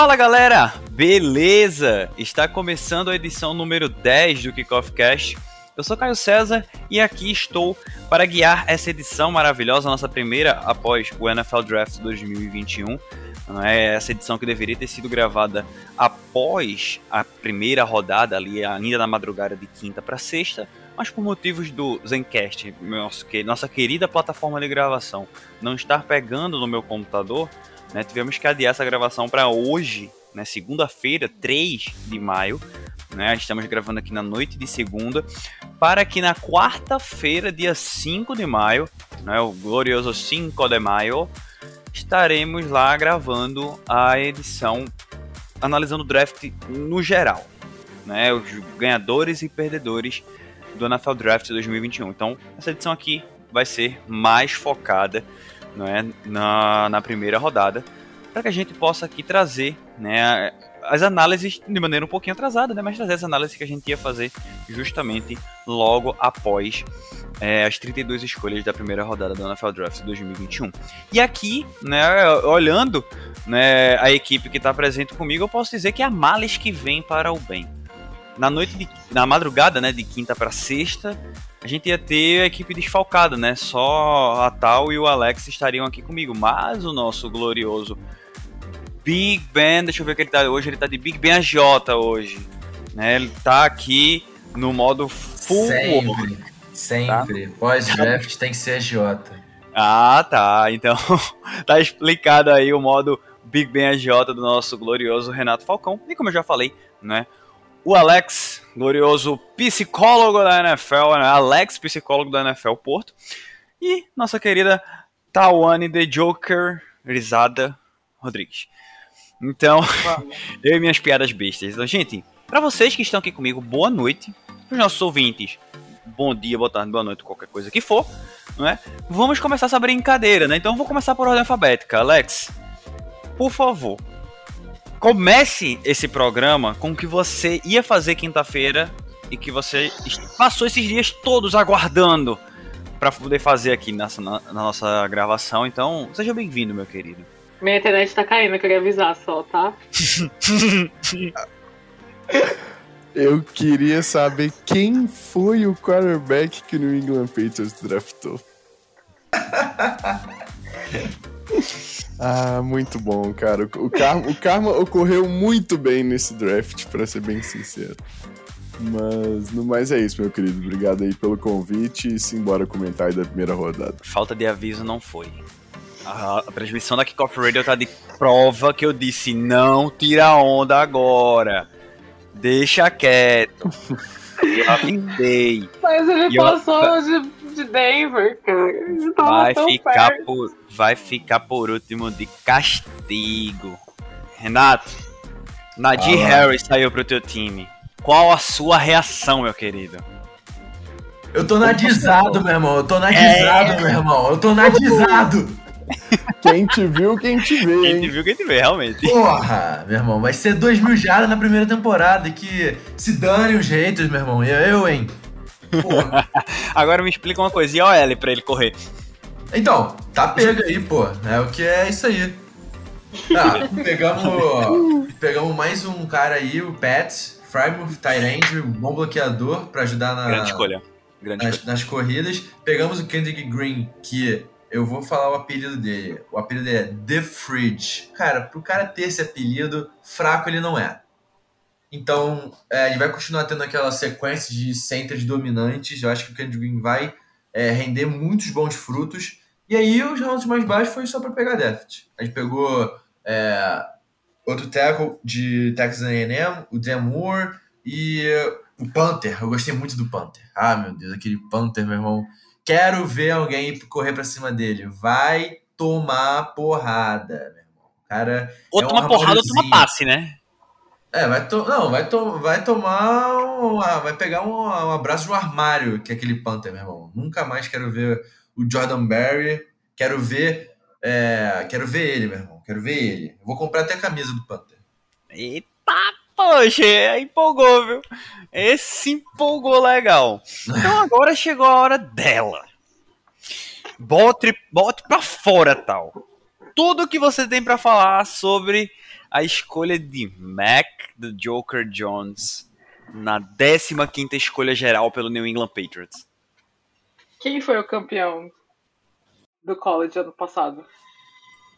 Fala galera, beleza? Está começando a edição número 10 do Kickoff Cast. Eu sou Caio César e aqui estou para guiar essa edição maravilhosa, nossa primeira após o NFL Draft 2021. Não é essa edição que deveria ter sido gravada após a primeira rodada ali, ainda na madrugada de quinta para sexta, mas por motivos do Zencast, nosso, nossa querida plataforma de gravação, não estar pegando no meu computador, né, tivemos que adiar essa gravação para hoje, né, segunda-feira, 3 de maio. Né, estamos gravando aqui na noite de segunda, para que na quarta-feira, dia 5 de maio, né, o glorioso 5 de maio, estaremos lá gravando a edição analisando o draft no geral, né, os ganhadores e perdedores do NFL Draft 2021. Então, essa edição aqui vai ser mais focada é, na, na primeira rodada, para que a gente possa aqui trazer né, as análises de maneira um pouquinho atrasada, né, mas trazer as análises que a gente ia fazer justamente logo após é, as 32 escolhas da primeira rodada do NFL Draft 2021. E aqui, né, olhando né, a equipe que está presente comigo, eu posso dizer que é a males que vem para o bem. Na noite, de, na madrugada, né, de quinta para sexta, a gente ia ter a equipe desfalcada, né? Só a Tal e o Alex estariam aqui comigo. Mas o nosso glorioso Big Ben, deixa eu ver o que ele tá hoje. Ele tá de Big Ben AJ hoje. Né? Ele tá aqui no modo full. Sempre, sempre. Tá? Pós-draft tem que ser AJ. Ah, tá. Então tá explicado aí o modo Big Ben AJ do nosso glorioso Renato Falcão. E como eu já falei, né? O Alex, glorioso psicólogo da NFL, né? Alex, psicólogo da NFL Porto, e nossa querida Tawane The Joker, Risada Rodrigues. Então, eu e minhas piadas bestas. Então, gente, para vocês que estão aqui comigo, boa noite. Para os nossos ouvintes, bom dia, boa tarde, boa noite, qualquer coisa que for, não é? Vamos começar essa brincadeira, né? Então, vou começar por ordem alfabética. Alex, por favor, comece esse programa com o que você ia fazer quinta-feira e que você passou esses dias todos aguardando para poder fazer aqui nessa, na, na nossa gravação. Então, seja bem-vindo, meu querido. Minha internet tá caindo, eu queria avisar só, tá? eu queria saber quem foi o quarterback que o New England Patriots draftou. Ah, muito bom, cara. O karma, o karma ocorreu muito bem nesse draft, para ser bem sincero. Mas no mais é isso, meu querido. Obrigado aí pelo convite e simbora comentar aí da primeira rodada. Falta de aviso não foi. A, a transmissão da Kickoff Radio tá de prova que eu disse não tira onda agora. Deixa quieto. eu avisei. Mas ele passou eu... de de Denver, cara. Vai ficar, por, vai ficar por último de castigo. Renato, Nadir ah, Harris saiu pro teu time. Qual a sua reação, meu querido? Eu tô nadizado, meu irmão. Eu tô nadizado, é... meu irmão. Eu tô nadizado. Quem te viu, quem te vê. Quem te viu, quem te vê, realmente. Porra, meu irmão, vai ser 2 mil jardas na primeira temporada. Que se dane os haters, meu irmão. Eu, eu hein? Agora me explica uma coisa, e a L pra ele correr? Então, tá pega aí, pô. É o que é isso aí. Tá, pegamos, pegamos mais um cara aí, o Pets, Frymouth Tyrande, um bom bloqueador pra ajudar na, Grande escolha. Grande nas, escolha. nas corridas. Pegamos o Kendrick Green, que eu vou falar o apelido dele. O apelido dele é The Fridge. Cara, pro cara ter esse apelido, fraco ele não é. Então, é, ele vai continuar tendo aquela sequência de centers dominantes. Eu acho que o Kendrick Green vai é, render muitos bons frutos. E aí, os rounds mais baixos foi só para pegar déficit. A gente pegou é, outro tackle de Texas A&M, o Dan Moore e o Panther. Eu gostei muito do Panther. Ah, meu Deus, aquele Panther, meu irmão. Quero ver alguém correr para cima dele. Vai tomar porrada, meu irmão. cara. Ou é toma porrada ou toma passe, né? É, vai to... não, vai, to... vai tomar uma... vai pegar um... um abraço do armário, que é aquele Panther, meu irmão. Nunca mais quero ver o Jordan Berry, quero ver é... quero ver ele, meu irmão, quero ver ele. Eu vou comprar até a camisa do Panther. Eita, poxa, empolgou, viu? Esse empolgou legal. Então agora chegou a hora dela. Bote, bote pra fora, tal. Tudo que você tem para falar sobre a escolha de Mac, do Joker Jones, na 15 escolha geral pelo New England Patriots. Quem foi o campeão do college ano passado?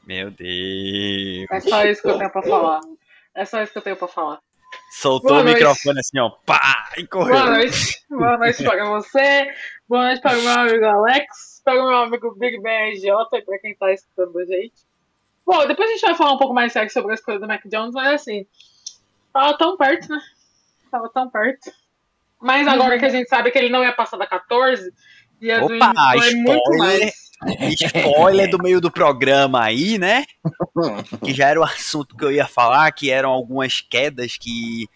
Meu Deus. É só isso que eu tenho pra falar. É só isso que eu tenho pra falar. Soltou Boa o noite. microfone assim, ó. Pá! E correu. Boa noite. Boa noite para você. Boa noite para o meu amigo Alex. Para o meu amigo Big Ben RJ e para quem tá escutando a gente. Bom, depois a gente vai falar um pouco mais sério sobre a escolha do Mac Jones, mas assim, tava tão perto, né? Tava tão perto. Mas agora que a gente sabe que ele não ia passar da 14, ia do Opa, muito spoiler. mais. Spoiler do meio do programa aí, né? Que já era o assunto que eu ia falar, que eram algumas quedas que,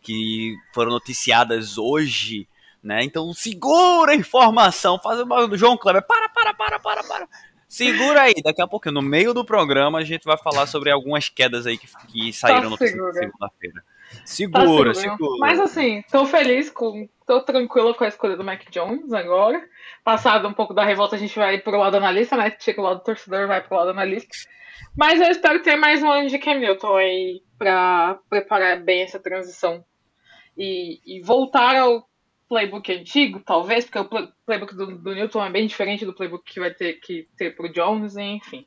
que foram noticiadas hoje, né? Então segura a informação, faz o do João Kleber. Para, para, para, para, para. Segura aí, daqui a pouco, no meio do programa, a gente vai falar sobre algumas quedas aí que, que saíram no segura. segunda-feira. Tá Segura, seguro. segura. Mas assim, tô feliz com. tô tranquila com a escolha do Mac Jones agora. Passado um pouco da revolta, a gente vai pro lado analista, né? Chega o lado do torcedor, vai pro lado analista. Mas eu espero ter mais um ano de Cam Newton aí pra preparar bem essa transição. E, e voltar ao playbook antigo, talvez, porque o play- playbook do, do Newton é bem diferente do playbook que vai ter que ter pro Jones, enfim.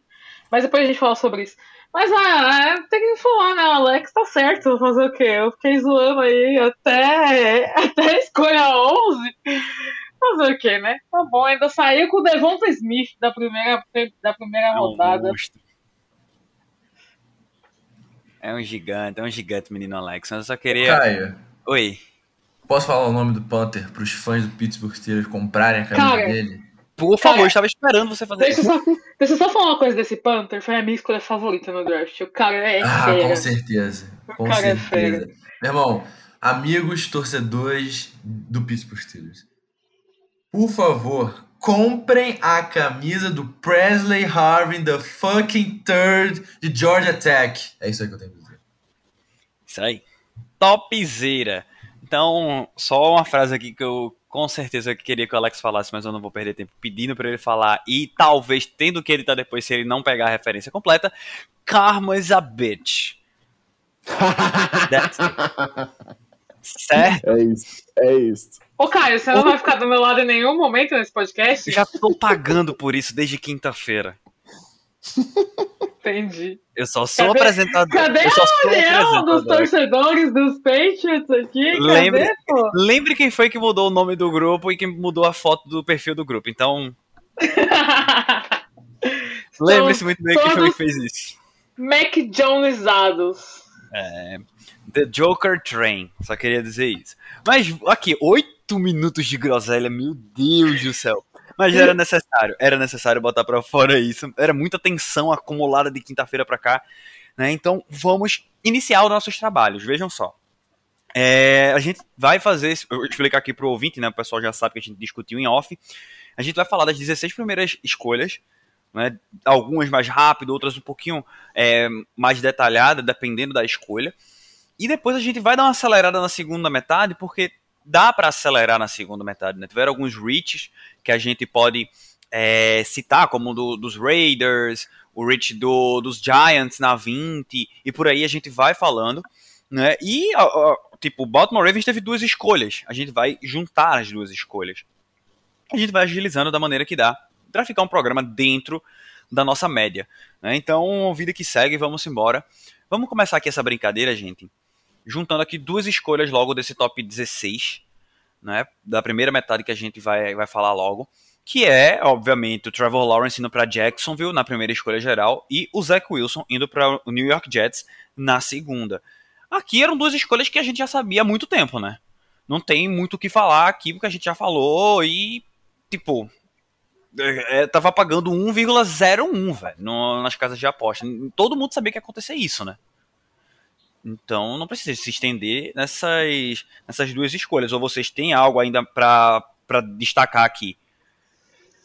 Mas depois a gente fala sobre isso. Mas ah, é, tem que falar, né? O Alex tá certo. Fazer o quê? Eu fiquei zoando aí até, até a escolha 11. Fazer o quê, né? Tá bom, ainda saiu com o Devonta Smith da primeira, da primeira É um rodada. monstro. É um gigante, é um gigante, menino Alex. Eu só queria. Caio, Oi. Posso falar o nome do Panther pros fãs do Pittsburgh Steelers comprarem a camisa Cara, dele? Por favor, Cara, eu estava esperando você fazer Deixa isso. só, deixa eu só falar uma coisa desse Panther. Foi a minha escolha favorita no draft. O cara é Ah, fera. com certeza. Com cara é certeza. Meu irmão, amigos torcedores do Pittsburgh Steelers, por favor, comprem a camisa do Presley Harvin, the fucking third de Georgia Tech. É isso aí que eu tenho pra dizer. Isso aí. Topzera. Então, só uma frase aqui que eu com certeza queria que o Alex falasse, mas eu não vou perder tempo pedindo pra ele falar e talvez tendo que editar depois se ele não pegar a referência completa. Karma is a bitch. That's it. Certo? É isso, é isso. Ô, Caio, você não vai ficar do meu lado em nenhum momento nesse podcast? Já tô pagando por isso desde quinta-feira. Entendi. Eu só sou Cadê- apresentador. Cadê eu só a união dos torcedores dos Patriots aqui? Lembre- Cadê, pô? Lembre quem foi que mudou o nome do grupo e quem mudou a foto do perfil do grupo. Então, lembre-se muito bem quem foi que fez isso. Mac Jonesizados. The Joker Train. Só queria dizer isso. Mas aqui, oito minutos de groselha, meu Deus do céu. Mas era necessário, era necessário botar pra fora isso. Era muita tensão acumulada de quinta-feira pra cá. Né? Então vamos iniciar os nossos trabalhos. Vejam só. É, a gente vai fazer, eu vou explicar aqui pro ouvinte, né? O pessoal já sabe que a gente discutiu em off. A gente vai falar das 16 primeiras escolhas, né? Algumas mais rápido, outras um pouquinho é, mais detalhada, dependendo da escolha. E depois a gente vai dar uma acelerada na segunda metade, porque dá para acelerar na segunda metade, né? Tiveram alguns reaches que a gente pode é, citar, como do, dos Raiders, o reach do, dos Giants na 20, e por aí a gente vai falando, né? E, ó, ó, tipo, o Baltimore Ravens teve duas escolhas, a gente vai juntar as duas escolhas. A gente vai agilizando da maneira que dá, para ficar um programa dentro da nossa média, né? Então, vida que segue, vamos embora. Vamos começar aqui essa brincadeira, gente, juntando aqui duas escolhas logo desse top 16, né? Da primeira metade que a gente vai, vai falar logo. Que é, obviamente, o Trevor Lawrence indo para Jacksonville na primeira escolha geral e o Zach Wilson indo para o New York Jets na segunda. Aqui eram duas escolhas que a gente já sabia há muito tempo, né? Não tem muito o que falar aqui, porque a gente já falou e, tipo, é, tava pagando 1,01, velho, nas casas de aposta. Todo mundo sabia que ia acontecer isso, né? Então não precisa se estender nessas, nessas duas escolhas. Ou vocês têm algo ainda pra, pra destacar aqui?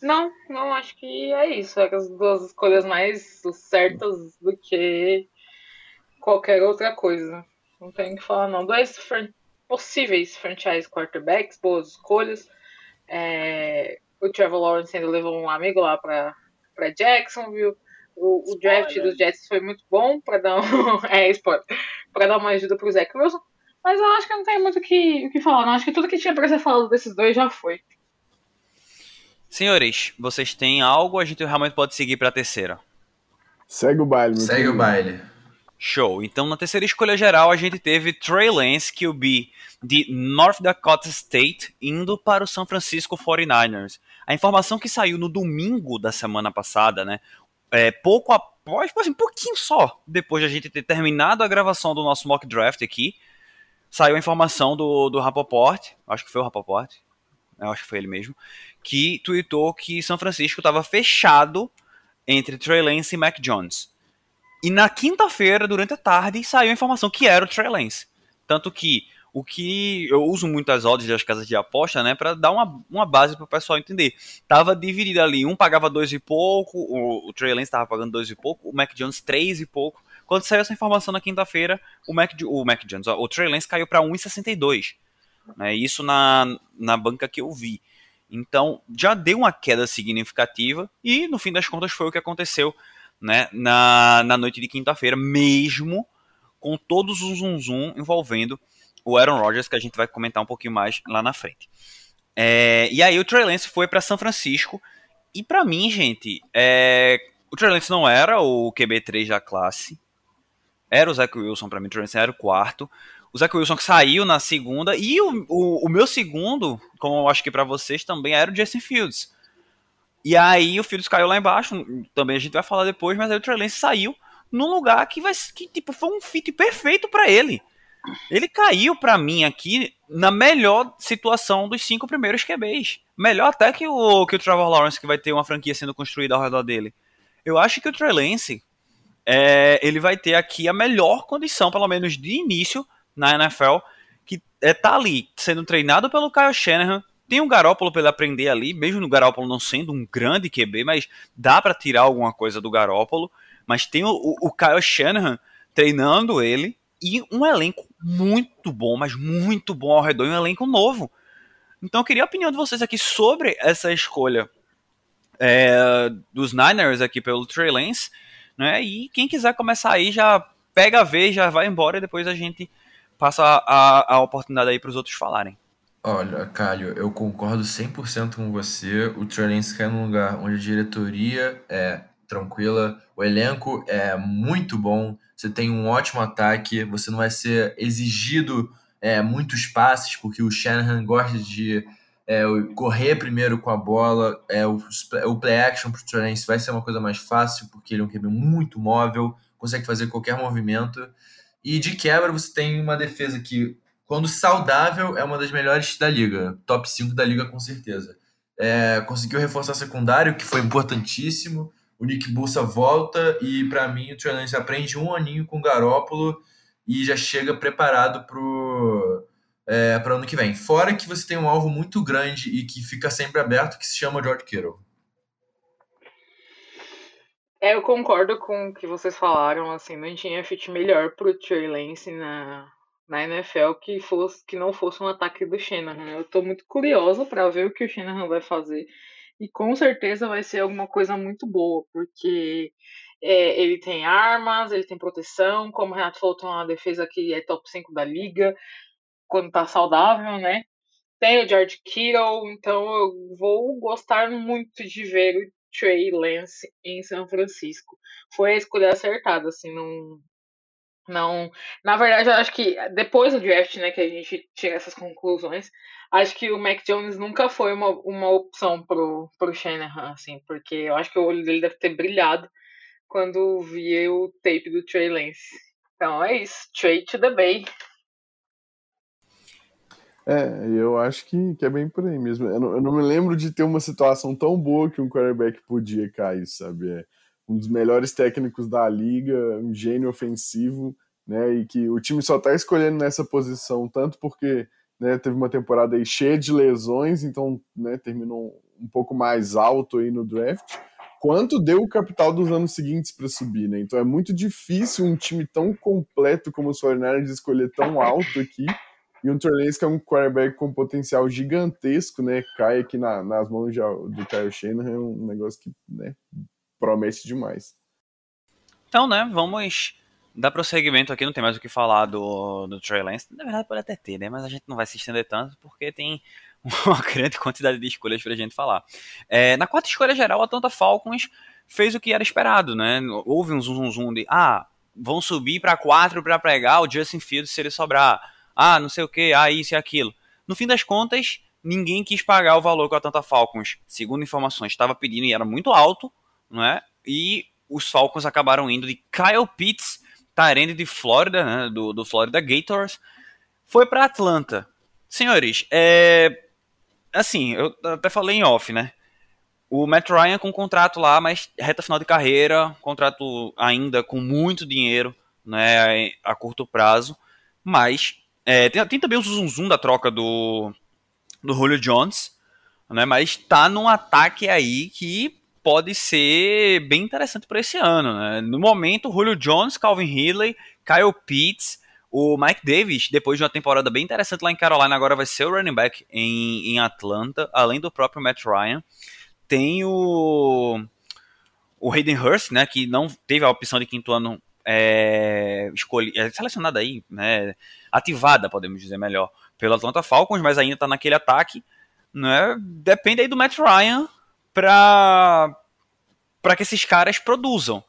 Não, não, acho que é isso. É as duas escolhas mais certas do que qualquer outra coisa. Não tem o que falar, não. Dois fran- possíveis franchise quarterbacks, boas escolhas. É, o Trevor Lawrence ainda levou um amigo lá pra, pra Jacksonville. O, o draft dos Jets foi muito bom para dar um, é, para dar uma ajuda pro Zach Wilson. Mas eu acho que não tem muito o que, o que falar. Não. Acho que tudo que tinha para ser falado desses dois já foi. Senhores, vocês têm algo? A gente realmente pode seguir para a terceira. Segue o baile. Segue querido. o baile. Show. Então, na terceira escolha geral, a gente teve Trey Lance, QB de North Dakota State, indo para o São Francisco 49ers. A informação que saiu no domingo da semana passada, né? É, pouco após, assim, um pouquinho só depois de a gente ter terminado a gravação do nosso mock draft aqui, saiu a informação do, do Rapoport, acho que foi o Rapoport, acho que foi ele mesmo, que tweetou que São Francisco estava fechado entre Trey Lance e Mac Jones. E na quinta-feira, durante a tarde, saiu a informação que era o Trey Lance. Tanto que o que eu uso muito as odds das casas de aposta, né, para dar uma, uma base para o pessoal entender. Tava dividido ali, um pagava dois e pouco, o, o Trey Lance estava pagando dois e pouco, o Mac Jones três e pouco. Quando saiu essa informação na quinta-feira, o Mac, o Mac Jones, o Trey Lance caiu para 1,62. Né, isso na, na banca que eu vi. Então, já deu uma queda significativa e, no fim das contas, foi o que aconteceu né, na, na noite de quinta-feira, mesmo com todos os zoom zoom envolvendo o Aaron Rodgers, que a gente vai comentar um pouquinho mais lá na frente. É, e aí o Trey Lance foi para São Francisco, e para mim, gente, é, o Trey Lance não era o QB3 da classe, era o Zach Wilson para mim, o Trey Lance era o quarto, o Zach Wilson que saiu na segunda, e o, o, o meu segundo, como eu acho que para vocês também, era o Justin Fields. E aí o Fields caiu lá embaixo, também a gente vai falar depois, mas aí o Trey Lance saiu num lugar que vai que tipo foi um fit perfeito para ele. Ele caiu para mim aqui na melhor situação dos cinco primeiros QBs. Melhor até que o que o Trevor Lawrence que vai ter uma franquia sendo construída ao redor dele. Eu acho que o Trey Lance é, ele vai ter aqui a melhor condição, pelo menos de início, na NFL, que é tá ali, sendo treinado pelo Kyle Shanahan. Tem o Garópolo para ele aprender ali, mesmo no Garópolo não sendo um grande QB, mas dá para tirar alguma coisa do Garópolo. Mas tem o, o Kyle Shanahan treinando ele e um elenco muito bom, mas muito bom ao redor, um elenco novo. Então eu queria a opinião de vocês aqui sobre essa escolha é, dos Niners aqui pelo Trey Lance, né? E quem quiser começar aí já pega a vez, já vai embora e depois a gente passa a, a oportunidade aí para os outros falarem. Olha, Calho, eu concordo 100% com você. O Trey Lance cai num lugar onde a diretoria é tranquila, o elenco é muito bom, você tem um ótimo ataque, você não vai ser exigido é, muitos passes, porque o Shanahan gosta de é, correr primeiro com a bola, é, o, o play action para o Trey Lance vai ser uma coisa mais fácil, porque ele é um QB muito móvel, consegue fazer qualquer movimento. E de quebra, você tem uma defesa que, quando saudável, é uma das melhores da liga. Top 5 da liga, com certeza. É, conseguiu reforçar secundário, que foi importantíssimo. O Nick Bursa volta e, para mim, o Trey aprende um aninho com o Garópolo e já chega preparado pro é, para ano que vem. Fora que você tem um alvo muito grande e que fica sempre aberto, que se chama George Kittle. É, eu concordo com o que vocês falaram, assim, não tinha fit melhor pro Trey Lance na, na NFL que, fosse, que não fosse um ataque do Shanahan. Eu tô muito curiosa para ver o que o Shanahan vai fazer. E com certeza vai ser alguma coisa muito boa, porque é, ele tem armas, ele tem proteção, como o Renato falou, tem uma defesa que é top 5 da liga, quando tá saudável, né? Tem o George Kittle, então eu vou gostar muito de ver o Trey Lance em São Francisco. Foi a escolha acertada, assim, não. Não. Na verdade, eu acho que depois do draft, né, que a gente chega a essas conclusões, acho que o Mac Jones nunca foi uma, uma opção pro, pro Shanahan, assim, porque eu acho que o olho dele deve ter brilhado quando via o tape do Trey Lance. Então é isso. Trey to the Bay. É, eu acho que, que é bem por aí mesmo. Eu não, eu não, me lembro de ter uma situação tão boa que um quarterback podia cair, sabe? É um dos melhores técnicos da liga, um gênio ofensivo, né? E que o time só tá escolhendo nessa posição tanto porque né, teve uma temporada cheia de lesões, então né, terminou um pouco mais alto aí no draft, quanto deu o capital dos anos seguintes para subir, né? Então é muito difícil um time tão completo como os 49ers escolher tão alto aqui e um Trey que é um quarterback com potencial gigantesco, né? Cai aqui na, nas mãos de, do Kyle Shanahan, é um negócio que né, promete demais. Então, né, vamos dar prosseguimento aqui, não tem mais o que falar do, do Trey Lance. Na verdade, pode até ter, né, mas a gente não vai se estender tanto, porque tem uma grande quantidade de escolhas pra gente falar. É, na quarta escolha geral, a Atlanta Falcons fez o que era esperado, né? Houve um zoom, zoom de, ah, vão subir para quatro para pegar o Justin Fields se ele sobrar. Ah, não sei o que, ah, isso e aquilo. No fim das contas, ninguém quis pagar o valor que a Atlanta Falcons, segundo informações, estava pedindo e era muito alto, não é? E os Falcons acabaram indo de Kyle Pitts, Tyrande de Flórida, né, do, do Florida Gators, foi para Atlanta. Senhores, é, assim, eu até falei em off, né? O Matt Ryan com contrato lá, mas reta final de carreira, contrato ainda com muito dinheiro, né, a curto prazo. Mas é, tem, tem, também o zoom, zoom da troca do, do Julio Jones, né, mas tá num ataque aí que pode ser bem interessante para esse ano. Né? No momento, Julio Jones, Calvin Ridley, Kyle Pitts, o Mike Davis, depois de uma temporada bem interessante lá em Carolina, agora vai ser o running back em, em Atlanta, além do próprio Matt Ryan. Tem o, o Hayden Hurst, né, que não teve a opção de quinto ano é, escolhi, é, selecionada aí, né, ativada, podemos dizer melhor, pelo Atlanta Falcons, mas ainda está naquele ataque. Né, depende aí do Matt Ryan para que esses caras produzam.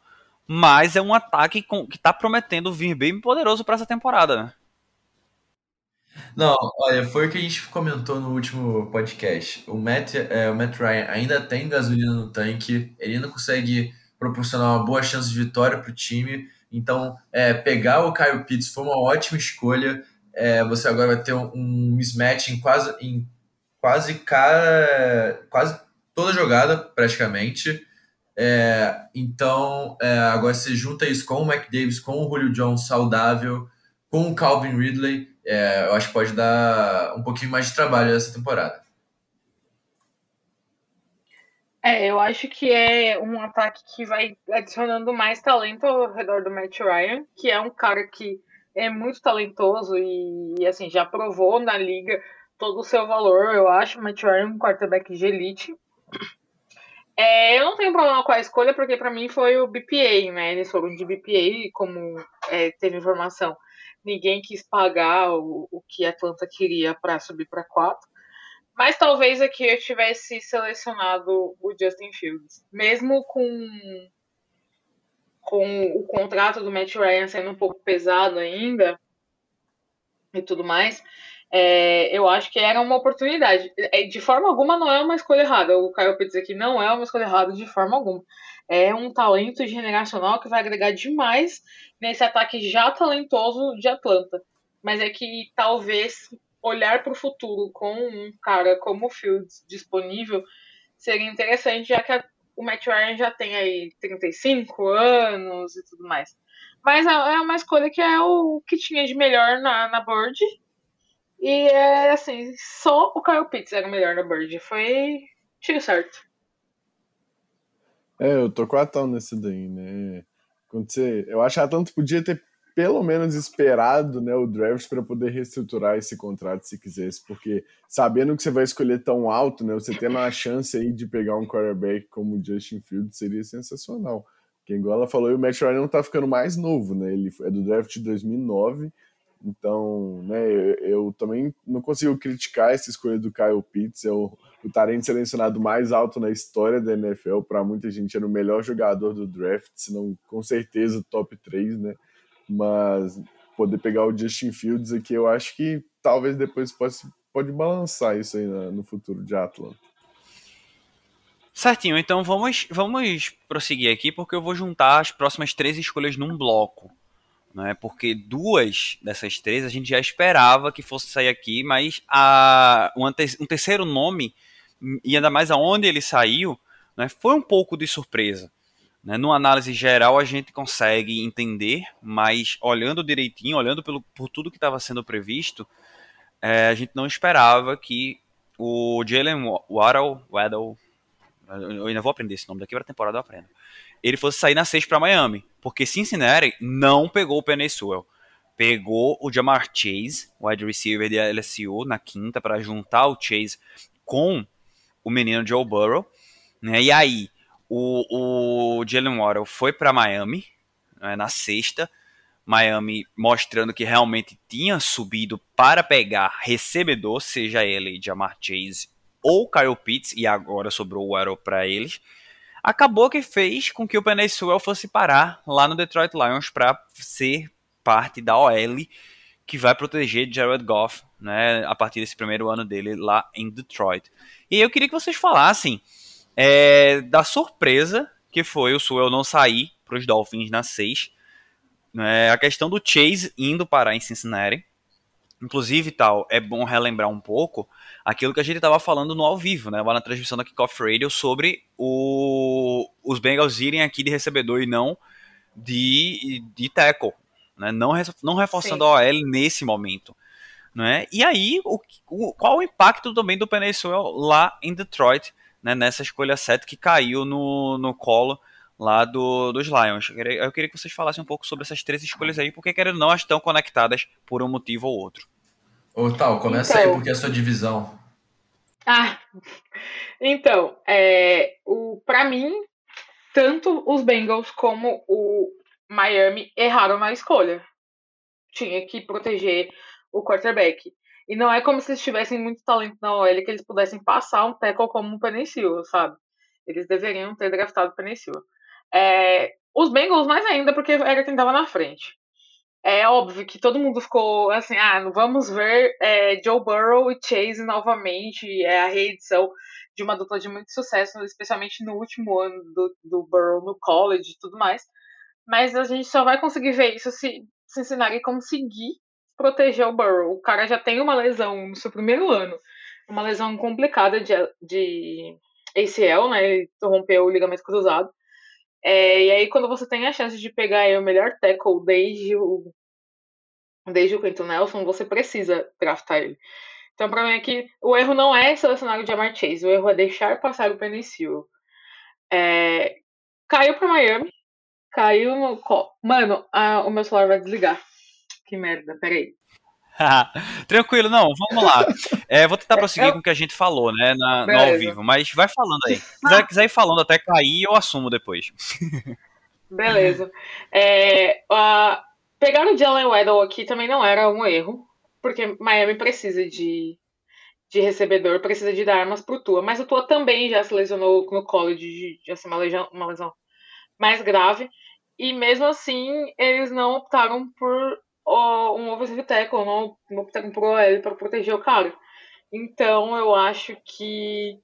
Mas é um ataque com, que está prometendo vir bem poderoso para essa temporada, né? Não, olha, foi o que a gente comentou no último podcast. O Matt, é, o Matt Ryan ainda tem gasolina no tanque, ele ainda consegue proporcionar uma boa chance de vitória para o time. Então, é, pegar o Kyle Pitts foi uma ótima escolha. É, você agora vai ter um, um mismatch em quase, em quase, cara, quase toda jogada, praticamente. É, então, é, agora você junta isso com o McDavis, com o Julio Jones saudável, com o Calvin Ridley, é, eu acho que pode dar um pouquinho mais de trabalho essa temporada. É, eu acho que é um ataque que vai adicionando mais talento ao redor do Matt Ryan, que é um cara que é muito talentoso e, assim, já provou na liga todo o seu valor, eu acho. Matt Ryan um quarterback de elite. É, eu não tenho problema com a escolha, porque para mim foi o BPA, né? Eles foram de BPA, como é, teve informação ninguém quis pagar o, o que a Atlanta queria para subir para 4. Mas talvez aqui eu tivesse selecionado o Justin Fields. Mesmo com, com o contrato do Matt Ryan sendo um pouco pesado ainda e tudo mais, é, eu acho que era uma oportunidade. É, de forma alguma não é uma escolha errada. O Caio Pitts aqui não é uma escolha errada de forma alguma. É um talento generacional que vai agregar demais nesse ataque já talentoso de Atlanta. Mas é que talvez olhar para o futuro com um cara como o Fields disponível seria interessante, já que o Matt Ryan já tem aí 35 anos e tudo mais. Mas é, é uma escolha que é o que tinha de melhor na, na board. E é assim, só o Kyle Pitts era o melhor na board. Foi tiro certo. É, eu tô quatão nesse daí, né? Você, eu acho que a Atlanta podia ter pelo menos esperado né, o draft para poder reestruturar esse contrato se quisesse, porque sabendo que você vai escolher tão alto, né, você tendo a chance aí de pegar um quarterback como o Justin Fields seria sensacional. Porque igual ela falou, o Matt Ryan não tá ficando mais novo, né? Ele é do draft de 2009 então, né, eu, eu, também não consigo criticar essa escolha do Kyle Pitts, é o, o Tarente selecionado mais alto na história da NFL, para muita gente era o melhor jogador do draft, se não com certeza top 3, né? Mas poder pegar o Justin Fields aqui, eu acho que talvez depois possa, pode balançar isso aí no futuro de Atlanta. Certinho, então vamos, vamos prosseguir aqui, porque eu vou juntar as próximas três escolhas num bloco né? Porque duas dessas três a gente já esperava que fosse sair aqui, mas a, um, um terceiro nome, e ainda mais aonde ele saiu, né, foi um pouco de surpresa. Né? Numa análise geral a gente consegue entender, mas olhando direitinho, olhando pelo, por tudo que estava sendo previsto, é, a gente não esperava que o Jalen Waddle, Waddle, eu ainda vou aprender esse nome daqui para a temporada eu aprendo ele fosse sair na 6 para Miami. Porque Cincinnati não pegou o Penny Sewell. Pegou o Jamar Chase, wide receiver de LSU, na quinta, para juntar o Chase com o menino Joe Burrow. Né? E aí, o, o Jalen Waddle foi para Miami. né, na sexta. Miami mostrando que realmente tinha subido para pegar recebedor, seja ele Jamar Chase ou Kyle Pitts, e agora sobrou o Arrow para eles. Acabou que fez com que o Penei Sewell fosse parar lá no Detroit Lions para ser parte da OL que vai proteger Jared Goff né, a partir desse primeiro ano dele lá em Detroit. E eu queria que vocês falassem é, da surpresa que foi o Sewell não sair para os Dolphins na 6. Né, a questão do Chase indo parar em Cincinnati. Inclusive, tal, é bom relembrar um pouco aquilo que a gente estava falando no ao vivo, né, lá na transmissão da Kickoff Radio, sobre o, os Bengals irem aqui de recebedor e não de, de tackle, né, não, não reforçando Sim. a OL nesse momento. Né? E aí, o, o, qual o impacto também do Penei lá em Detroit, né, nessa escolha 7 que caiu no, no colo lá do, dos Lions. Eu queria que vocês falassem um pouco sobre essas três escolhas aí, porque querendo ou não, elas estão conectadas por um motivo ou outro. Ô, Tal, começa então, aí, porque é a sua divisão. Ah, então, é, o, pra mim, tanto os Bengals como o Miami erraram na escolha. Tinha que proteger o quarterback. E não é como se eles tivessem muito talento na OL que eles pudessem passar um tackle como um Penicil, sabe? Eles deveriam ter draftado o Penicil. É, os Bengals mais ainda, porque era quem estava na frente. É óbvio que todo mundo ficou assim, ah, vamos ver é, Joe Burrow e Chase novamente, é a reedição de uma dupla de muito sucesso, especialmente no último ano do, do Burrow no college e tudo mais. Mas a gente só vai conseguir ver isso se Cincinnati conseguir proteger o Burrow. O cara já tem uma lesão no seu primeiro ano, uma lesão complicada de, de ACL, né? Ele rompeu o ligamento cruzado. É, e aí, quando você tem a chance de pegar aí, o melhor tackle desde o, desde o Quentin Nelson, você precisa draftar ele. Então, pra mim, aqui, o erro não é selecionar o Jamar Chase, o erro é deixar passar o Penicil. É, caiu para Miami, caiu no. Mano, o meu celular vai desligar. Que merda, peraí. Tranquilo, não, vamos lá. É, vou tentar prosseguir eu... com o que a gente falou, né, na, no ao vivo, mas vai falando aí. Se quiser, quiser ir falando até cair, eu assumo depois. Beleza. É, uh, pegar o Jalen Weddle aqui também não era um erro, porque Miami precisa de, de recebedor, precisa de dar armas pro Tua, mas o Tua também já se lesionou no college, já se uma lesão, uma lesão mais grave, e mesmo assim eles não optaram por um offensive tackle, não, não optaram por OL para proteger o cara. Então eu acho que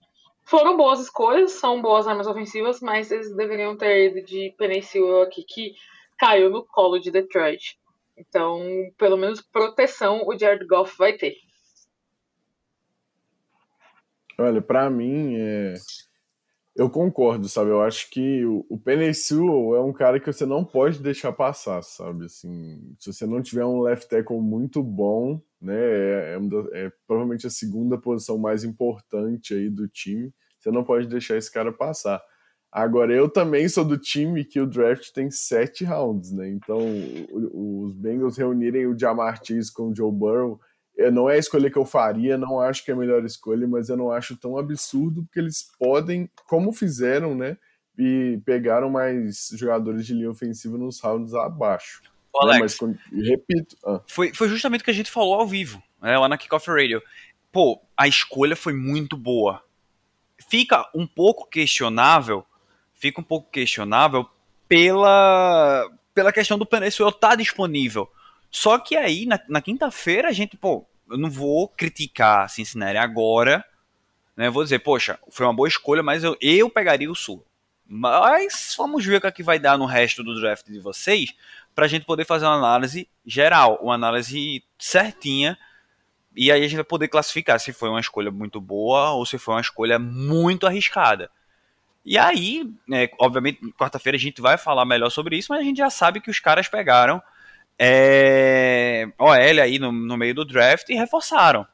foram boas escolhas, são boas armas ofensivas, mas eles deveriam ter ido de Penicil aqui, que caiu no colo de Detroit. Então, pelo menos proteção o Jared Goff vai ter. Olha, para mim, é... Eu concordo, sabe? Eu acho que o, o é um cara que você não pode deixar passar, sabe? Assim, se você não tiver um left tackle muito bom, né? É, é, é, provavelmente a segunda posição mais importante aí do time. Você não pode deixar esse cara passar. Agora, eu também sou do time que o draft tem sete rounds, né? Então, os Bengals reunirem o Jamar Chase com o Joe Burrow não é a escolha que eu faria, não acho que é a melhor escolha, mas eu não acho tão absurdo, porque eles podem, como fizeram, né? E pegaram mais jogadores de linha ofensiva nos rounds abaixo. Ô, né, Alex, mas, repito. Ah. Foi, foi justamente o que a gente falou ao vivo, né, lá na Kickoff Radio. Pô, a escolha foi muito boa. Fica um pouco questionável, fica um pouco questionável pela, pela questão do Penezuela estar tá disponível. Só que aí, na, na quinta-feira, a gente, pô, eu não vou criticar Cincinnati agora, né? Vou dizer, poxa, foi uma boa escolha, mas eu, eu pegaria o Sul. Mas vamos ver o que, é que vai dar no resto do draft de vocês, para a gente poder fazer uma análise geral, uma análise certinha, e aí a gente vai poder classificar se foi uma escolha muito boa ou se foi uma escolha muito arriscada. E aí, né, obviamente, quarta-feira a gente vai falar melhor sobre isso, mas a gente já sabe que os caras pegaram é, OL aí no, no meio do draft e reforçaram,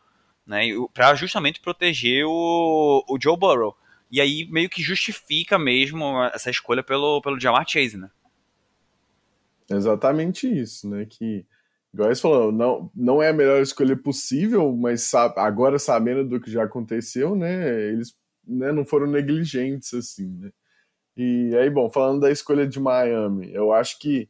né, para justamente proteger o, o Joe Burrow. E aí meio que justifica mesmo essa escolha pelo, pelo Jamar Chase, né? Exatamente isso, né? Que, igual você falou, não, não é a melhor escolha possível, mas sabe, agora sabendo do que já aconteceu, né? Eles né, não foram negligentes, assim, né? E aí, bom, falando da escolha de Miami, eu acho que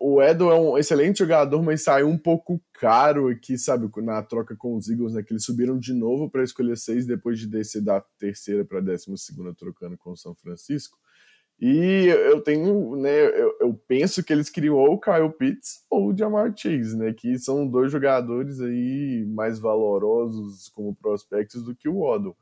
o Edo é um excelente jogador, mas saiu um pouco caro aqui, sabe, na troca com os Eagles, né? Que eles subiram de novo para escolher seis depois de descer da terceira para décima segunda trocando com o São Francisco. E eu tenho, né, eu, eu, penso que eles queriam ou o Kyle Pitts ou o Jamar Chase, né, que são dois jogadores aí mais valorosos como prospectos do que o Waddle.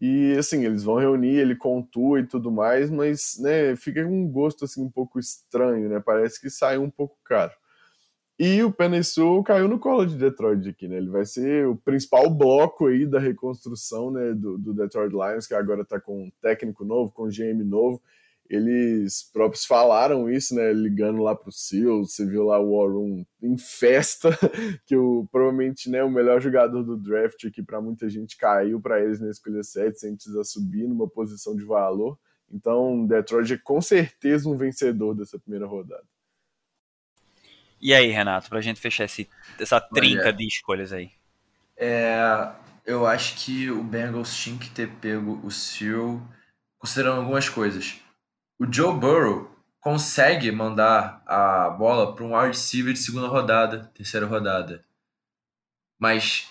E assim, eles vão reunir ele com o Tua e tudo mais, mas né, fica um gosto assim um pouco estranho, né? Parece que saiu um pouco caro. E o Penesul caiu no colo de Detroit aqui, né? Ele vai ser o principal bloco aí da reconstrução né, do, do Detroit Lions, que agora está com um técnico novo, com um GM novo eles próprios falaram isso, né? Ligando lá pro Seals, você viu lá o War Room em festa, que o, provavelmente né, o melhor jogador do draft aqui para muita gente caiu para eles na escolha 7, sem precisar subir numa posição de valor. Então, Detroit é com certeza um vencedor dessa primeira rodada. E aí, Renato, pra gente fechar esse, essa trinca Olha, de escolhas aí? É, eu acho que o Bengals tinha que ter pego o Seal, considerando algumas coisas o Joe Burrow consegue mandar a bola para um wide receiver de segunda rodada, terceira rodada. Mas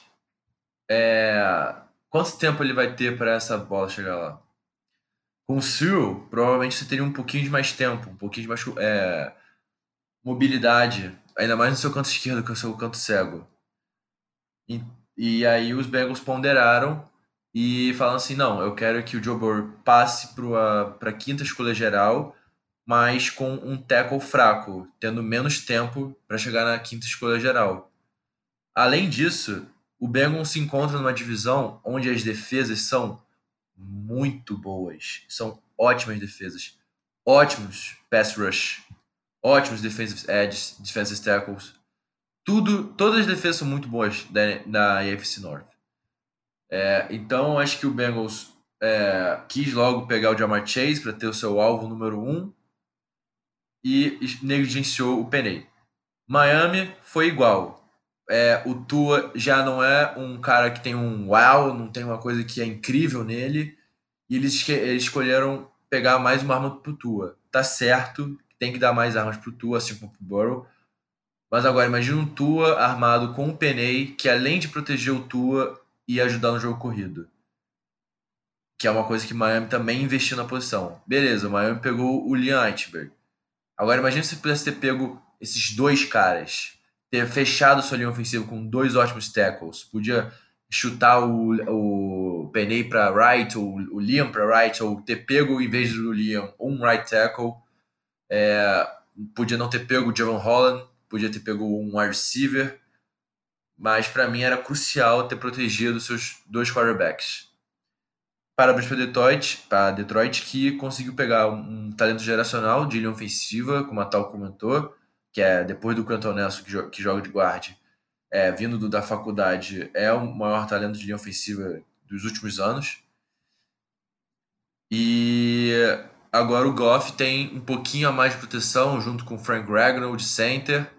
é, quanto tempo ele vai ter para essa bola chegar lá? Com o Cyril, provavelmente você teria um pouquinho de mais tempo, um pouquinho de mais é, mobilidade, ainda mais no seu canto esquerdo, que é o seu canto cego. E, e aí os Bengals ponderaram e falando assim, não, eu quero que o Joe Burrow passe para a quinta escolha geral, mas com um tackle fraco, tendo menos tempo para chegar na quinta escolha geral. Além disso, o Bengals se encontra numa divisão onde as defesas são muito boas, são ótimas defesas, ótimos pass rush, ótimos defensive edges, defensive tackles, tudo, todas as defesas são muito boas da, da AFC North. É, então, acho que o Bengals é, quis logo pegar o Jamar Chase para ter o seu alvo número um e negligenciou o Penei. Miami foi igual. É, o Tua já não é um cara que tem um wow, não tem uma coisa que é incrível nele, e eles, eles escolheram pegar mais uma arma pro Tua. Tá certo, tem que dar mais armas pro Tua, assim como pro Burrow. Mas agora, imagina um Tua armado com um Penei, que além de proteger o Tua, e ajudar no jogo corrido. Que é uma coisa que Miami também investiu na posição. Beleza, Miami pegou o Liam Eichberg. Agora imagine se pudesse ter pego esses dois caras, ter fechado sua linha ofensiva com dois ótimos tackles. Podia chutar o, o Peney para right, ou o Liam para right, ou ter pego, em vez do Liam, um right tackle. É, podia não ter pego o Javon Holland, podia ter pego um wide receiver mas para mim era crucial ter protegido seus dois quarterbacks. Parabéns para Detroit, para Detroit que conseguiu pegar um talento geracional de linha ofensiva, como a tal comentou, que é depois do Quentin Nelson que, joga, que joga de guarde, é, vindo do, da faculdade, é o maior talento de linha ofensiva dos últimos anos. E agora o Goff tem um pouquinho a mais de proteção junto com o Frank Ragnow de center.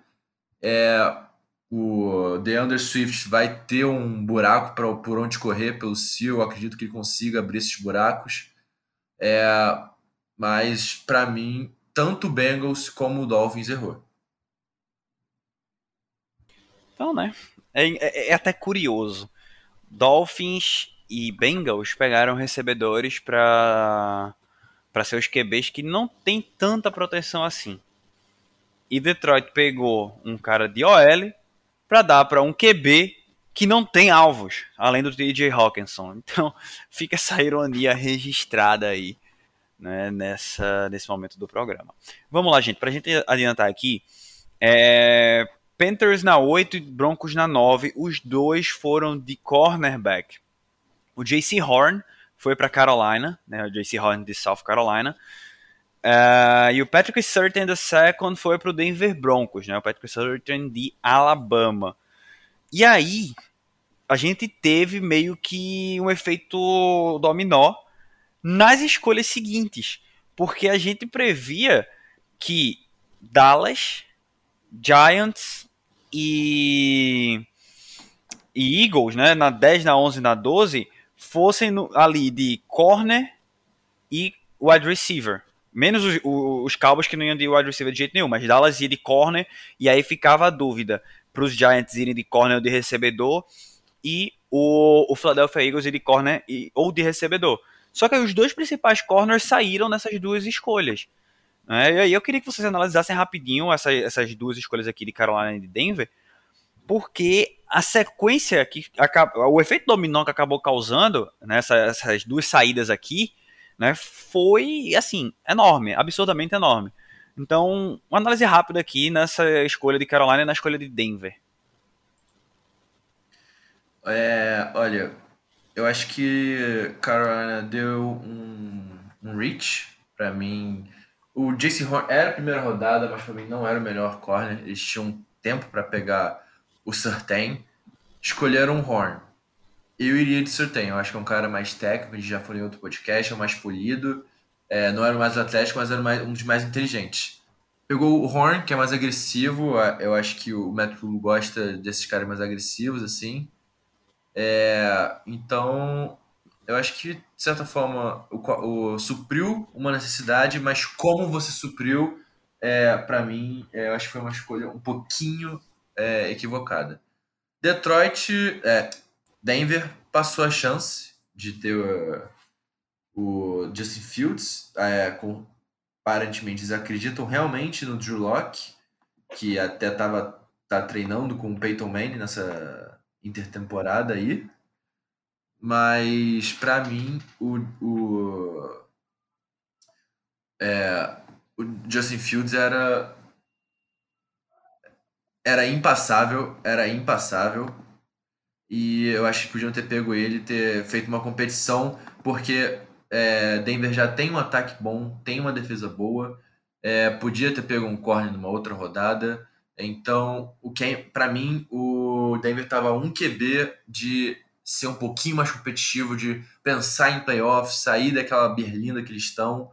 É, o DeAndre Swift vai ter um buraco pra, por onde correr pelo Seal. Eu acredito que ele consiga abrir esses buracos. É, mas, para mim, tanto o Bengals como o Dolphins errou. Então, né? É, é, é até curioso. Dolphins e Bengals pegaram recebedores para para seus QBs que não tem tanta proteção assim. E Detroit pegou um cara de OL para dar para um QB que não tem alvos, além do DJ Hawkinson. Então, fica essa ironia registrada aí, né, nessa, nesse momento do programa. Vamos lá, gente, para a gente adiantar aqui, é, Panthers na 8 e Broncos na 9, os dois foram de cornerback. O JC Horn foi para Carolina, né, o JC Horn de South Carolina, Uh, e o Patrick Surtain II foi para o Denver Broncos, né? O Patrick Surtain de Alabama. E aí, a gente teve meio que um efeito dominó nas escolhas seguintes. Porque a gente previa que Dallas, Giants e, e Eagles, né? Na 10, na 11 na 12, fossem no, ali de corner e wide receiver Menos os, os Cowboys que não iam de wide receiver de jeito nenhum, mas Dallas ia de corner, e aí ficava a dúvida para os Giants irem de corner ou de recebedor, e o, o Philadelphia Eagles ir de corner e, ou de recebedor. Só que os dois principais corners saíram nessas duas escolhas. Né? E aí eu queria que vocês analisassem rapidinho essa, essas duas escolhas aqui de Carolina e de Denver, porque a sequência que acaba, o efeito dominó que acabou causando nessas né, duas saídas aqui, né, foi assim, enorme, absurdamente enorme. Então, uma análise rápida aqui nessa escolha de Carolina e na escolha de Denver. É, olha, eu acho que Carolina deu um, um reach para mim. O Jason Horn era a primeira rodada, mas para mim não era o melhor corner. Eles tinham tempo para pegar o Surtain. Escolheram o Horn. Eu iria de Surtain. Eu acho que é um cara mais técnico, a gente já falou em outro podcast, é mais polido. É, não era o mais atlético, mas era mais, um dos mais inteligentes. Pegou o Horn, que é mais agressivo. Eu acho que o Matt gosta desses caras mais agressivos, assim. É, então, eu acho que, de certa forma, o, o, supriu uma necessidade, mas como você supriu, é, para mim, é, eu acho que foi uma escolha um pouquinho é, equivocada. Detroit, é, Denver passou a chance de ter uh, o Justin Fields, é, com, aparentemente eles acreditam realmente no Drew Locke, que até estava tá treinando com o Peyton Manning nessa intertemporada aí. Mas para mim o, o, é, o Justin Fields era era impassável, era impassável. E eu acho que podiam ter pego ele, ter feito uma competição, porque é, Denver já tem um ataque bom, tem uma defesa boa, é, podia ter pego um corner numa outra rodada. Então, o que para mim o Denver estava um QB de ser um pouquinho mais competitivo, de pensar em playoffs, sair daquela berlinda que eles estão,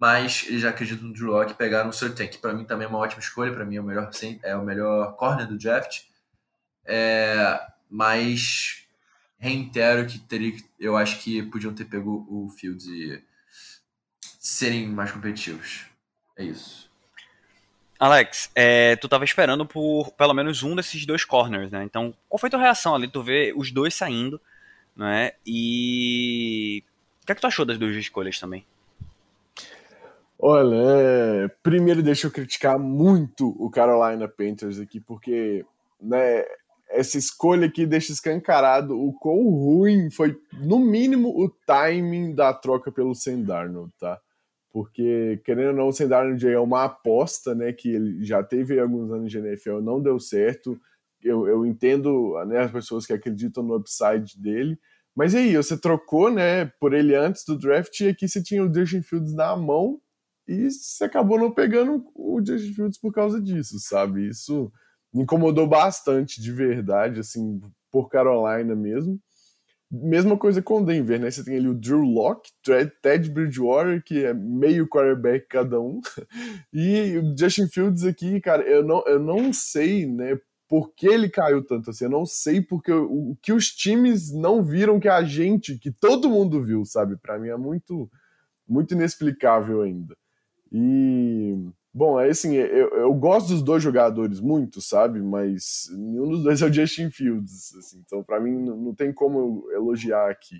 mas eles já acreditam no Drew Locke pegaram o Surtain, que para mim também é uma ótima escolha, para mim é o melhor é o melhor corner do draft. É, mas reitero que teria eu acho que podiam ter pego o Fields e serem mais competitivos. É isso. Alex, é, tu tava esperando por pelo menos um desses dois corners, né? Então, qual foi tua reação ali? Tu vê os dois saindo, né? E o que é que tu achou das duas escolhas também? Olha, é... primeiro deixa eu criticar muito o Carolina Panthers aqui, porque né, essa escolha aqui deixa escancarado o quão ruim foi, no mínimo, o timing da troca pelo Sam Darnold, tá? porque, querendo ou não, o Sendarno é uma aposta, né, que ele já teve alguns anos de NFL, não deu certo, eu, eu entendo né, as pessoas que acreditam no upside dele, mas e aí, você trocou, né, por ele antes do draft, e aqui você tinha o Justin Fields na mão, e você acabou não pegando o Justin Fields por causa disso, sabe? Isso me incomodou bastante, de verdade, assim, por Carolina mesmo. Mesma coisa com o Denver, né? Você tem ali o Drew Locke, Ted Bridgewater, que é meio quarterback cada um, e o Justin Fields aqui, cara, eu não, eu não sei, né, por que ele caiu tanto assim, eu não sei porque o que os times não viram que a gente, que todo mundo viu, sabe? Para mim é muito, muito inexplicável ainda. E Bom, é assim, eu, eu gosto dos dois jogadores muito, sabe? Mas nenhum dos dois é o Justin Fields, assim, então para mim não, não, tem como elogiar aqui.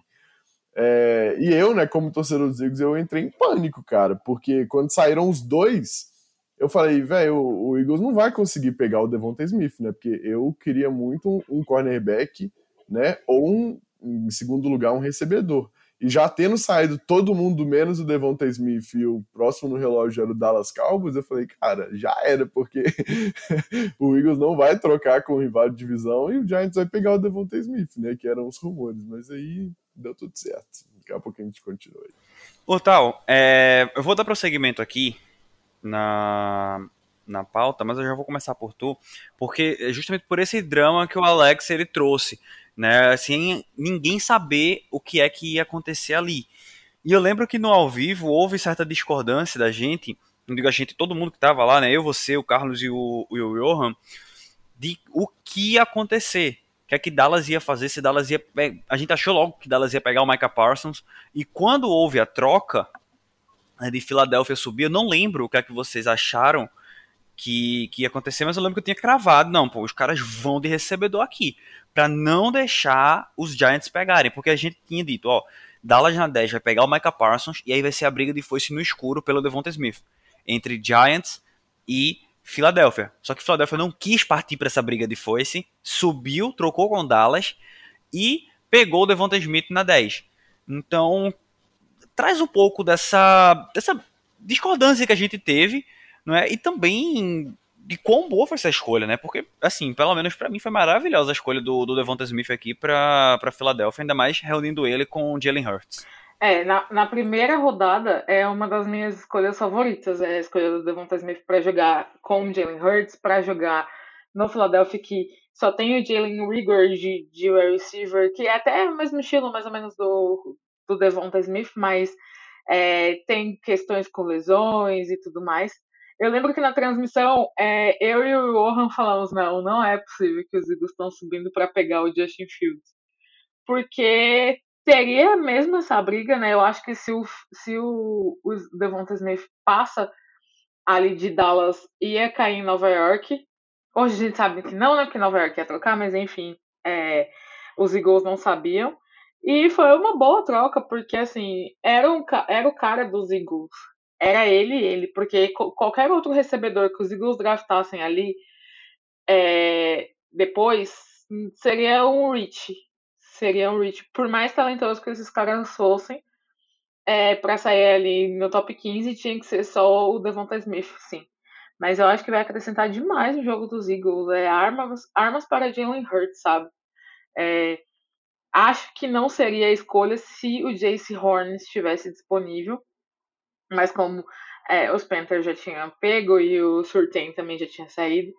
É, e eu, né, como torcedor dos Eagles, eu entrei em pânico, cara, porque quando saíram os dois, eu falei, velho, o, o, Eagles não vai conseguir pegar o Devonta Smith, né? Porque eu queria muito um, um cornerback, né? Ou um, em segundo lugar, um recebedor. E já tendo saído todo mundo menos o Devonta Smith e o próximo no relógio era o Dallas Cowboys, eu falei, cara, já era, porque o Eagles não vai trocar com o rival de divisão e o Giants vai pegar o Devonta Smith, né? Que eram os rumores, mas aí deu tudo certo. Daqui a pouco a gente continua aí. Ô, Tal, é, eu vou dar prosseguimento aqui na, na pauta, mas eu já vou começar por tu, porque é justamente por esse drama que o Alex ele trouxe né? Sem ninguém saber o que é que ia acontecer ali. E eu lembro que no ao vivo houve certa discordância da gente, não digo a gente, todo mundo que estava lá, né? Eu, você, o Carlos e o, o Johan, de o que ia acontecer. O que é que Dallas ia fazer, se Dallas ia. A gente achou logo que Dallas ia pegar o Micah Parsons. E quando houve a troca, de Filadélfia subir. Eu não lembro o que é que vocês acharam que, que ia acontecer, mas eu lembro que eu tinha cravado. Não, pô, os caras vão de recebedor aqui. para não deixar os Giants pegarem. Porque a gente tinha dito, ó, Dallas na 10 vai pegar o Micah Parsons e aí vai ser a briga de foice no escuro pelo Devonta Smith. Entre Giants e Filadélfia. Só que Filadélfia não quis partir para essa briga de foice, subiu, trocou com Dallas e pegou o Devonta Smith na 10. Então, traz um pouco dessa, dessa discordância que a gente teve, não é? E também de quão boa foi essa escolha, né? Porque, assim, pelo menos para mim foi maravilhosa a escolha do, do Devonta Smith aqui para Filadélfia, ainda mais reunindo ele com Jalen Hurts. É, na, na primeira rodada é uma das minhas escolhas favoritas, é a escolha do Devonta Smith para jogar com Jalen Hurts, para jogar no Philadelphia que só tem o Jalen Rigor de, de receiver, que é até o mesmo estilo mais ou menos do, do Devonta Smith, mas é, tem questões com lesões e tudo mais. Eu lembro que na transmissão é, eu e o Rohan falamos: não, não é possível que os Eagles estão subindo para pegar o Justin Fields. Porque teria mesmo essa briga, né? Eu acho que se o, se o, o Devonta Smith passa ali de Dallas, ia cair em Nova York. Hoje a gente sabe que não, né? Porque Nova York ia trocar, mas enfim, é, os Eagles não sabiam. E foi uma boa troca, porque assim, era, um, era o cara dos Eagles. Era ele ele, porque qualquer outro recebedor que os Eagles draftassem ali é, depois seria um reach. Seria um reach. Por mais talentoso que esses caras fossem, é, para sair ali no top 15 tinha que ser só o Devonta Smith, sim. Mas eu acho que vai acrescentar demais no jogo dos Eagles. É armas, armas para Jalen Hurts, sabe? É, Acho que não seria a escolha se o Jace Horn estivesse disponível, mas como é, os Panthers já tinham pego e o Surtain também já tinha saído,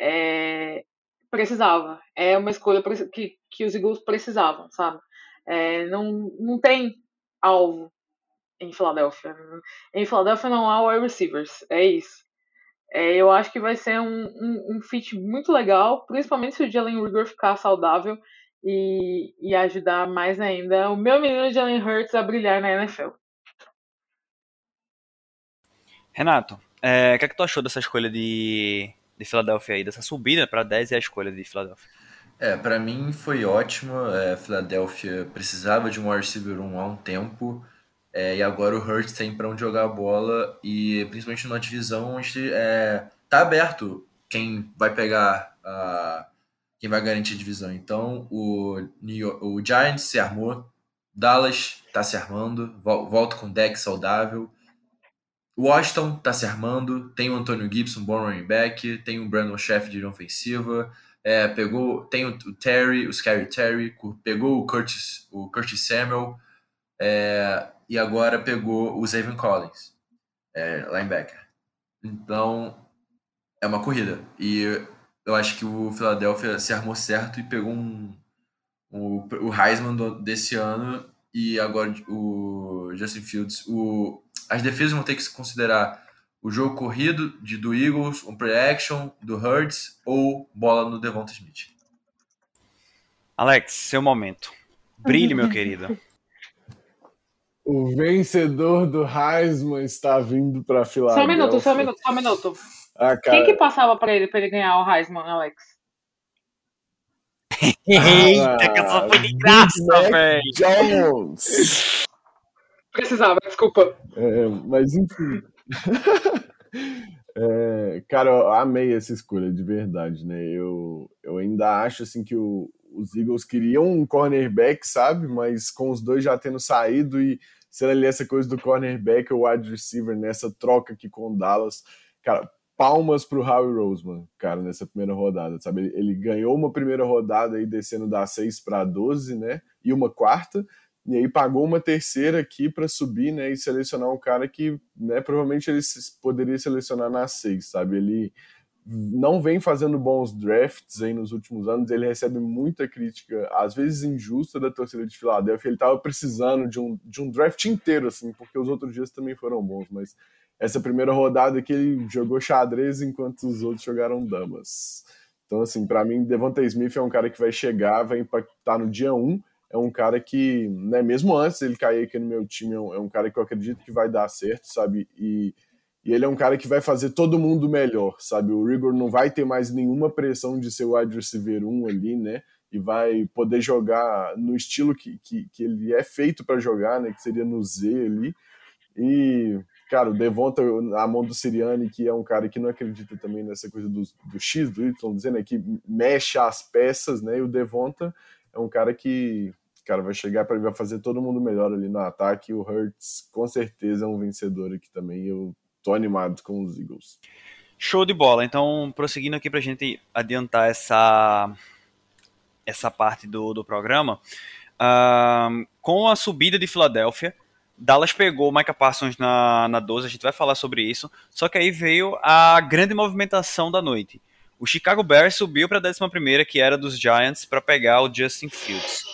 é, precisava. É uma escolha que, que os Eagles precisavam, sabe? É, não, não tem alvo em Filadélfia. Em Filadélfia não há wide receivers, é isso. É, eu acho que vai ser um, um, um fit muito legal, principalmente se o Jalen Rigor ficar saudável e, e ajudar mais ainda o meu menino Jalen Hurts a brilhar na NFL. Renato, é, o que, é que tu achou dessa escolha de, de Filadélfia aí, dessa subida para 10 e a escolha de Filadélfia? É, para mim foi ótimo. É, Filadélfia precisava de um receiver 1 há um tempo. É, e agora o Hurts tem para onde jogar a bola. E principalmente numa divisão onde é, tá aberto quem vai pegar a, quem vai garantir a divisão. Então, o, York, o Giants se armou, Dallas está se armando, volta com deck saudável. Washington está se armando, tem o Antônio Gibson, bom running back, tem o Brandon Sheff de ofensiva, é, pegou, tem o, Terry, o Scary Terry, pegou o Curtis, o Curtis Samuel, é, e agora pegou o Zayvon Collins, é, linebacker. Então, é uma corrida. E eu acho que o Philadelphia se armou certo e pegou um, um o Heisman do, desse ano e agora o Justin Fields. O, as defesas vão ter que considerar o jogo corrido de, do Eagles, um play-action do Hurts ou bola no Devonta Smith. Alex, seu momento. Brilhe, meu querido. O vencedor do Heisman está vindo para Filadélfia. Só um minuto, só um minuto, só um minuto. Ah, Quem que passava pra ele, pra ele ganhar o Heisman, Alex? Eita, ah, que essa foi de graça, velho. Jones. Precisava, desculpa. É, mas enfim. é, cara, eu amei essa escolha, de verdade, né? Eu, eu ainda acho assim que o, os Eagles queriam um cornerback, sabe? Mas com os dois já tendo saído e sendo ali essa coisa do cornerback ou wide receiver nessa troca aqui com o Dallas, cara, palmas pro Howie Roseman, cara, nessa primeira rodada, sabe? Ele, ele ganhou uma primeira rodada aí descendo da 6 para 12, né? E uma quarta, e aí pagou uma terceira aqui para subir, né? E selecionar um cara que, né, provavelmente ele poderia selecionar na 6, sabe? Ele não vem fazendo bons drafts aí nos últimos anos, ele recebe muita crítica, às vezes injusta, da torcida de Filadélfia. Ele estava precisando de um, de um draft inteiro, assim, porque os outros dias também foram bons, mas essa primeira rodada que ele jogou xadrez enquanto os outros jogaram damas. Então, assim, para mim, Devonta Smith é um cara que vai chegar, vai impactar no dia 1. É um cara que, né, mesmo antes ele cair aqui no meu time, é um, é um cara que eu acredito que vai dar certo, sabe? E, e ele é um cara que vai fazer todo mundo melhor, sabe? O Rigor não vai ter mais nenhuma pressão de ser o wide receiver 1 ali, né? E vai poder jogar no estilo que, que, que ele é feito para jogar, né? Que seria no Z ali. E, cara, o Devonta, a mão do Siriani, que é um cara que não acredita também nessa coisa do, do X, do Y, dizendo né? que mexe as peças, né? E o Devonta é um cara que, cara, vai chegar para vai fazer todo mundo melhor ali no ataque. O Hurts com certeza é um vencedor aqui também. Eu tô animado com os Eagles. Show de bola. Então, prosseguindo aqui para a gente adiantar essa essa parte do, do programa, uh, com a subida de Filadélfia, Dallas pegou o Micah Parsons na, na 12, a gente vai falar sobre isso. Só que aí veio a grande movimentação da noite. O Chicago Bears subiu para a 11, que era dos Giants, para pegar o Justin Fields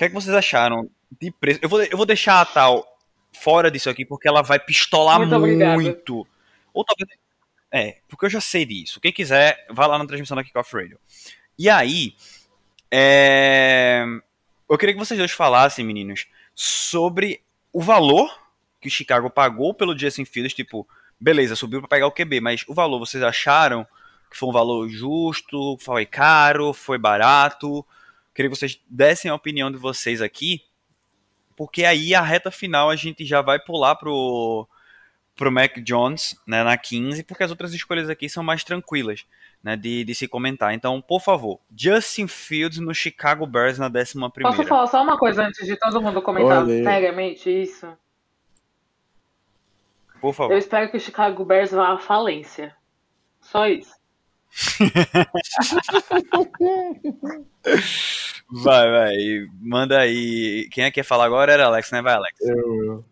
que é que vocês acharam de preço? Eu vou, eu vou deixar a tal fora disso aqui, porque ela vai pistolar muito. muito. Ou talvez. É, porque eu já sei disso. Quem quiser, vai lá na transmissão da Kickoff Radio. E aí, é... eu queria que vocês dois falassem, meninos, sobre o valor que o Chicago pagou pelo Justin Fields. Tipo, beleza, subiu para pegar o QB, mas o valor vocês acharam que foi um valor justo, foi caro, foi barato? Queria que vocês dessem a opinião de vocês aqui, porque aí a reta final a gente já vai pular pro pro Mac Jones, né, na 15, porque as outras escolhas aqui são mais tranquilas, né, de, de se comentar. Então, por favor, Justin Fields no Chicago Bears na 11 primeira. Posso falar só uma coisa antes de todo mundo comentar Olha. seriamente isso? Por favor. Eu espero que o Chicago Bears vá à falência. Só isso. Vai, vai. Manda aí. Quem é que ia falar agora era Alex, né? Vai, Alex. Eu.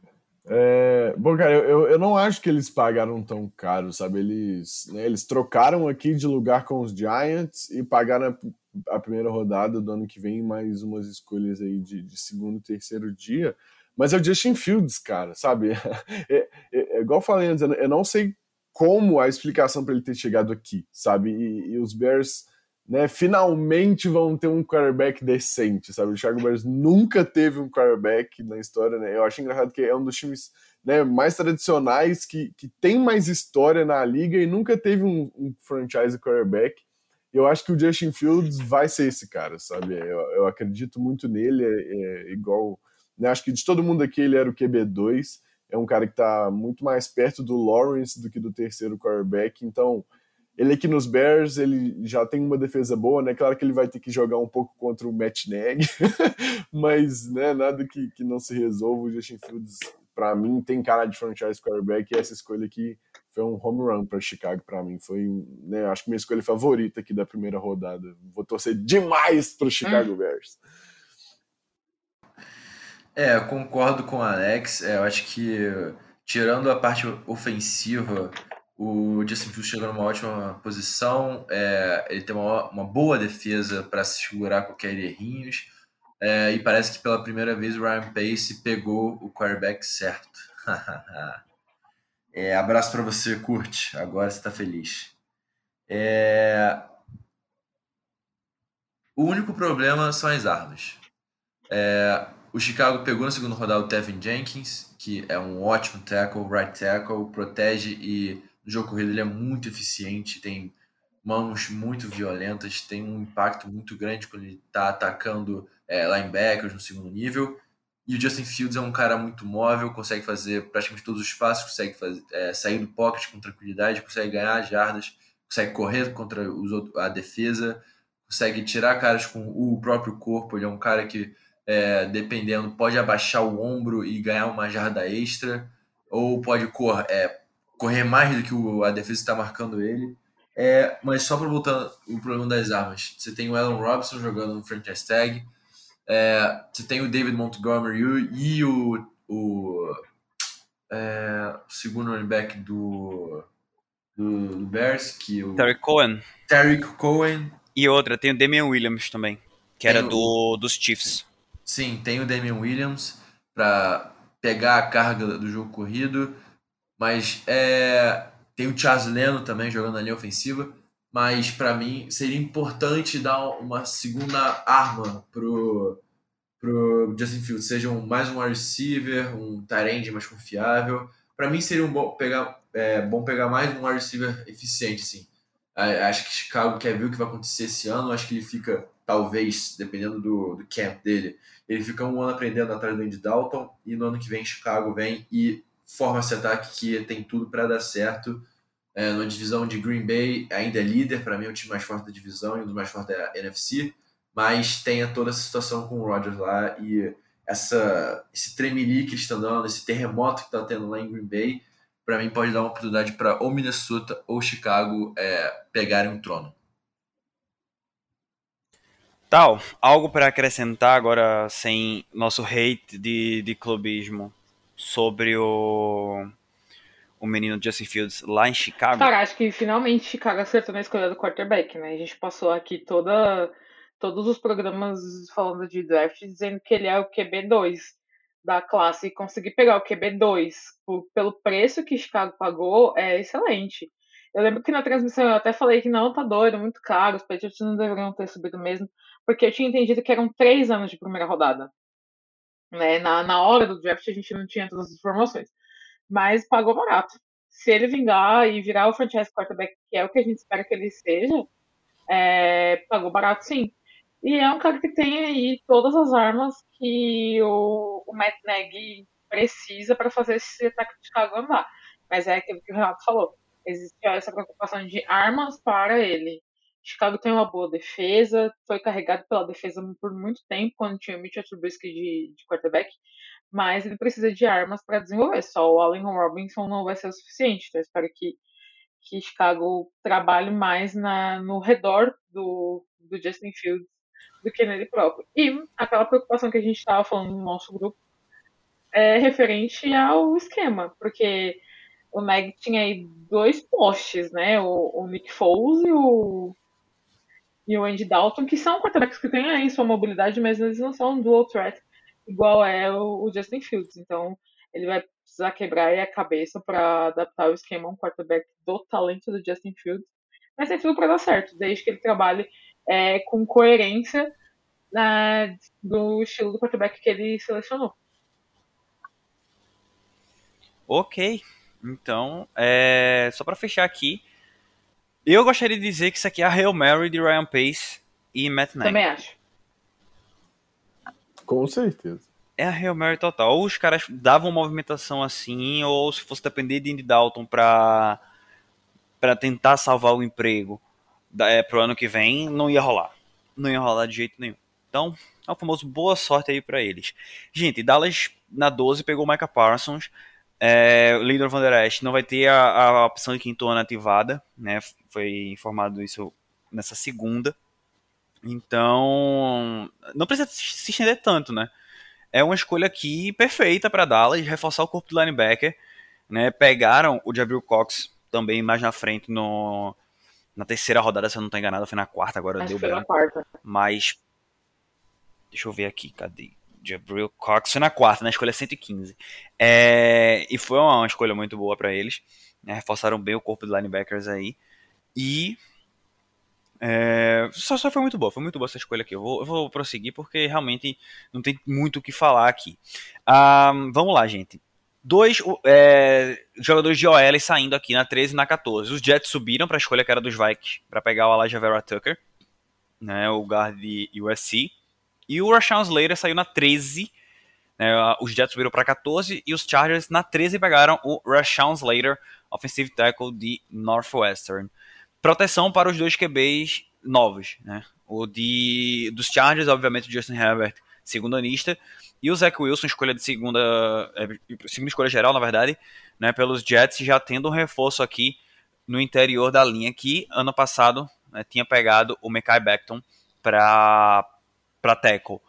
É, bom, cara, eu, eu não acho que eles pagaram tão caro, sabe? Eles, né, eles trocaram aqui de lugar com os Giants e pagaram a, a, primeira rodada do ano que vem, mais umas escolhas aí de, de segundo e terceiro dia. Mas é o Justin Fields, cara, sabe? É, é, é igual eu falei antes, eu não sei como a explicação para ele ter chegado aqui, sabe? E, e, os Bears, né, finalmente vão ter um quarterback decente, sabe? O Chicago Bears nunca teve um quarterback na história, né? Eu acho engraçado que é um dos times né, mais tradicionais que, que tem mais história na liga e nunca teve um, um franchise quarterback. Eu acho que o Justin Fields vai ser esse cara, sabe? Eu, eu acredito muito nele, é, é igual. Né, acho que de todo mundo aqui ele era o QB2 é um cara que está muito mais perto do Lawrence do que do terceiro quarterback. Então, ele aqui nos Bears, ele já tem uma defesa boa, né? Claro que ele vai ter que jogar um pouco contra o Matt Nagy, mas né, nada que, que não se resolva. O Justin Fields, para mim, tem cara de franchise quarterback e essa escolha aqui foi um home run para Chicago para mim. Foi, né, acho que minha escolha favorita aqui da primeira rodada. Vou torcer demais para o Chicago hum. Bears. É, eu concordo com o Alex. É, eu acho que, tirando a parte ofensiva, o Justin Fields chegou numa ótima posição. É, ele tem uma, uma boa defesa para se segurar qualquer errinhos. É, e parece que pela primeira vez o Ryan Pace pegou o quarterback certo. é, abraço para você, curte. Agora você está feliz. É... O único problema são as armas. É, o Chicago pegou na segunda rodada o Tevin Jenkins, que é um ótimo tackle, right tackle, protege e no jogo corrido ele é muito eficiente, tem mãos muito violentas, tem um impacto muito grande quando ele está atacando é, linebackers no segundo nível. E o Justin Fields é um cara muito móvel, consegue fazer praticamente todos os passos, consegue fazer, é, sair do pocket com tranquilidade, consegue ganhar jardas, consegue correr contra os outros, a defesa, consegue tirar caras com o próprio corpo. Ele é um cara que é, dependendo, pode abaixar o ombro e ganhar uma jarda extra, ou pode cor, é, correr mais do que o, a defesa está marcando ele. É, mas só para voltar o problema das armas, você tem o Alan Robinson jogando no franchise tag, é, você tem o David Montgomery e o, o, é, o segundo running back do, do, do Bears, que o Terry Cohen. Terry Cohen. E outra, tem o Damian Williams também, que tem era o, do, dos Chiefs. Sim, tem o Damian Williams para pegar a carga do jogo corrido, mas é, tem o Charles Leno também jogando linha ofensiva, mas para mim seria importante dar uma segunda arma pro pro Justin Fields, seja um, mais um receiver, um tight mais confiável. Para mim seria um bom pegar, é, bom pegar mais um receiver eficiente, sim. Acho que Chicago quer ver o que vai acontecer esse ano. Acho que ele fica, talvez, dependendo do, do camp dele, ele fica um ano aprendendo atrás do Andy Dalton e no ano que vem Chicago vem e forma esse ataque que tem tudo para dar certo. É, na divisão de Green Bay ainda é líder, para mim é o time mais forte da divisão e um dos mais fortes da NFC, mas tem toda essa situação com o Rodgers lá e essa, esse tremeli que eles estão dando, esse terremoto que está tendo lá em Green Bay, para mim pode dar uma oportunidade para ou Minnesota ou Chicago é, pegarem o trono. Tal, algo para acrescentar agora sem nosso hate de, de clubismo sobre o, o menino Justin Fields lá em Chicago? Cara, acho que finalmente Chicago acertou na escolha do quarterback, né? A gente passou aqui toda, todos os programas falando de draft dizendo que ele é o QB2 da classe e conseguir pegar o QB2 por, pelo preço que Chicago pagou é excelente. Eu lembro que na transmissão eu até falei que não, tá doido, muito caro, os Patriots não deveriam ter subido mesmo, porque eu tinha entendido que eram três anos de primeira rodada. Né? Na, na hora do draft a gente não tinha todas as informações, mas pagou barato. Se ele vingar e virar o franchise quarterback, que é o que a gente espera que ele seja, é, pagou barato sim. E é um cara que tem aí todas as armas que o, o Matt Nagy precisa para fazer esse ataque de Chicago andar. Mas é aquilo que o Renato falou existe essa preocupação de armas para ele. Chicago tem uma boa defesa, foi carregado pela defesa por muito tempo, quando tinha Mitchell Trubisky de, de quarterback, mas ele precisa de armas para desenvolver. Só o Allen Robinson não vai ser o suficiente, então eu espero que, que Chicago trabalhe mais na, no redor do, do Justin Fields do que nele próprio. E aquela preocupação que a gente estava falando no nosso grupo é referente ao esquema, porque o Meg tinha aí dois postes, né? O, o Nick Foles e o, e o Andy Dalton, que são quarterbacks que têm aí sua mobilidade, mas eles não são dual threat igual é o, Justin Fields. Então, ele vai precisar quebrar a cabeça para adaptar o esquema a um quarterback do talento do Justin Fields. Mas tem tudo para dar certo, desde que ele trabalhe é, com coerência na, do estilo do quarterback que ele selecionou. Ok, então, é, só para fechar aqui, eu gostaria de dizer que isso aqui é a Hail Mary de Ryan Pace e Matt Nagy. Também acho. Com certeza. É a Hail Mary total. Ou os caras davam movimentação assim, ou se fosse depender de Andy Dalton pra, pra tentar salvar o emprego da, é, pro ano que vem, não ia rolar. Não ia rolar de jeito nenhum. Então, é o famoso boa sorte aí para eles. Gente, Dallas na 12 pegou o Micah Parsons. É, o Lindor Van Der Esch não vai ter a, a opção de quinto ano ativada, né? Foi informado isso nessa segunda. Então, não precisa se estender tanto, né? É uma escolha aqui perfeita para Dallas, reforçar o corpo do linebacker, né? Pegaram o Jabril Cox também mais na frente no na terceira rodada, se eu não estou enganado, foi na quarta, agora Acho deu branco. quarta. Mas deixa eu ver aqui, cadê? Jabril Cox foi na quarta, na escolha 115. É, e foi uma, uma escolha muito boa para eles. Né, reforçaram bem o corpo de linebackers aí. E. É, só, só foi muito boa, foi muito boa essa escolha aqui. Eu vou, eu vou prosseguir porque realmente não tem muito o que falar aqui. Ah, vamos lá, gente. Dois é, jogadores de OL saindo aqui na 13 e na 14. Os Jets subiram para a escolha que era dos Vikings para pegar o Elijah Vera Tucker, né, o guard de USC. E o Rashawn Slater saiu na 13. Né, os Jets subiram para 14 e os Chargers na 13 pegaram o Rashawn Slater, offensive tackle de Northwestern. Proteção para os dois QBs novos, né? O de dos Chargers, obviamente, o Justin Herbert, segundo anista, e o Zach Wilson, escolha de segunda, é, segunda escolha geral, na verdade, né, pelos Jets, já tendo um reforço aqui no interior da linha que ano passado né, tinha pegado o Mekai Beckton para para tackle.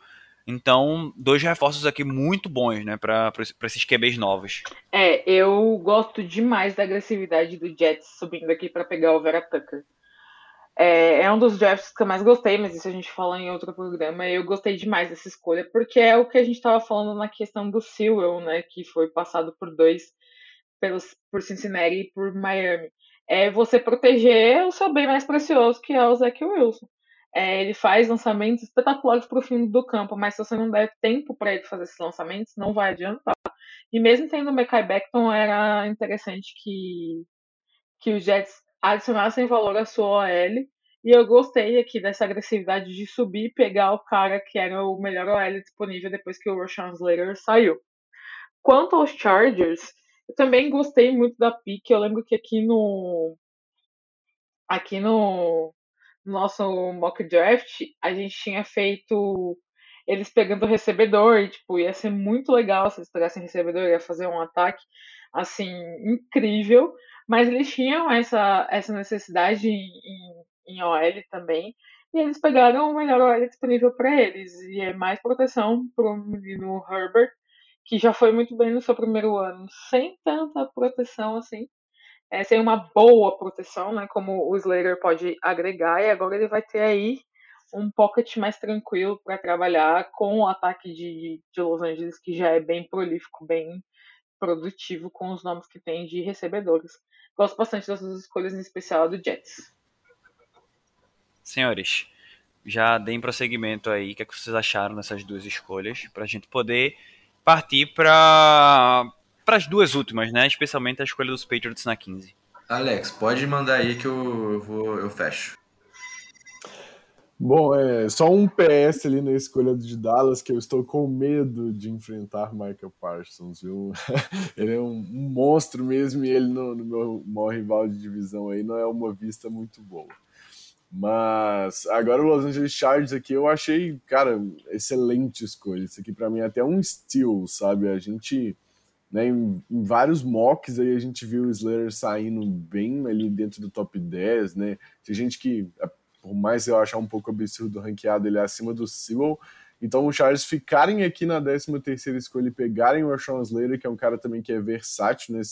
Então, dois reforços aqui muito bons, né, para esses QBs novos. É, eu gosto demais da agressividade do Jets subindo aqui para pegar o Vera Tucker. É, é, um dos drafts que eu mais gostei, mas isso a gente fala em outro programa. Eu gostei demais dessa escolha, porque é o que a gente estava falando na questão do Sewell, né, que foi passado por dois, pelos, por Cincinnati e por Miami. É você proteger o seu bem mais precioso, que é o Zach Wilson. É, ele faz lançamentos espetaculares para o fim do campo, mas se você não der tempo para ele fazer esses lançamentos, não vai adiantar. E mesmo tendo o Mekai Beckton, era interessante que, que os Jets adicionassem valor à sua OL. E eu gostei aqui dessa agressividade de subir e pegar o cara que era o melhor OL disponível depois que o Rashawn Slater saiu. Quanto aos Chargers, eu também gostei muito da pick. Eu lembro que aqui no aqui no nosso mock draft a gente tinha feito eles pegando o recebedor e tipo ia ser muito legal se eles pegassem recebedor ia fazer um ataque assim incrível. Mas eles tinham essa essa necessidade em, em OL também. E eles pegaram o melhor OL disponível para eles. E é mais proteção para o menino Herbert que já foi muito bem no seu primeiro ano, sem tanta proteção assim, é, sem uma boa proteção, né, como o Slater pode agregar, e agora ele vai ter aí um pocket mais tranquilo para trabalhar com o ataque de, de Los Angeles, que já é bem prolífico, bem produtivo com os nomes que tem de recebedores. Gosto bastante dessas escolhas, em especial do Jets. Senhores, já deem prosseguimento aí. O que, é que vocês acharam dessas duas escolhas? Para a gente poder partir para as duas últimas, né? Especialmente a escolha dos Patriots na 15. Alex, pode mandar aí que eu vou eu fecho. Bom, é só um PS ali na escolha de Dallas que eu estou com medo de enfrentar Michael Parsons, viu? ele é um, um, monstro mesmo e ele no, no meu maior rival de divisão aí não é uma vista muito boa. Mas agora o Los Angeles Chargers aqui eu achei, cara, excelente escolha. Isso aqui para mim é até um steal, sabe? A gente, né, em, em, vários mocks aí a gente viu o Slayer saindo bem ali dentro do top 10, né? Tem gente que, por mais eu achar um pouco absurdo ranqueado, ele é acima do Sewell. Então os Chargers ficarem aqui na 13 terceira escolha e pegarem o Rashawn Slater, que é um cara também que é versátil. Né?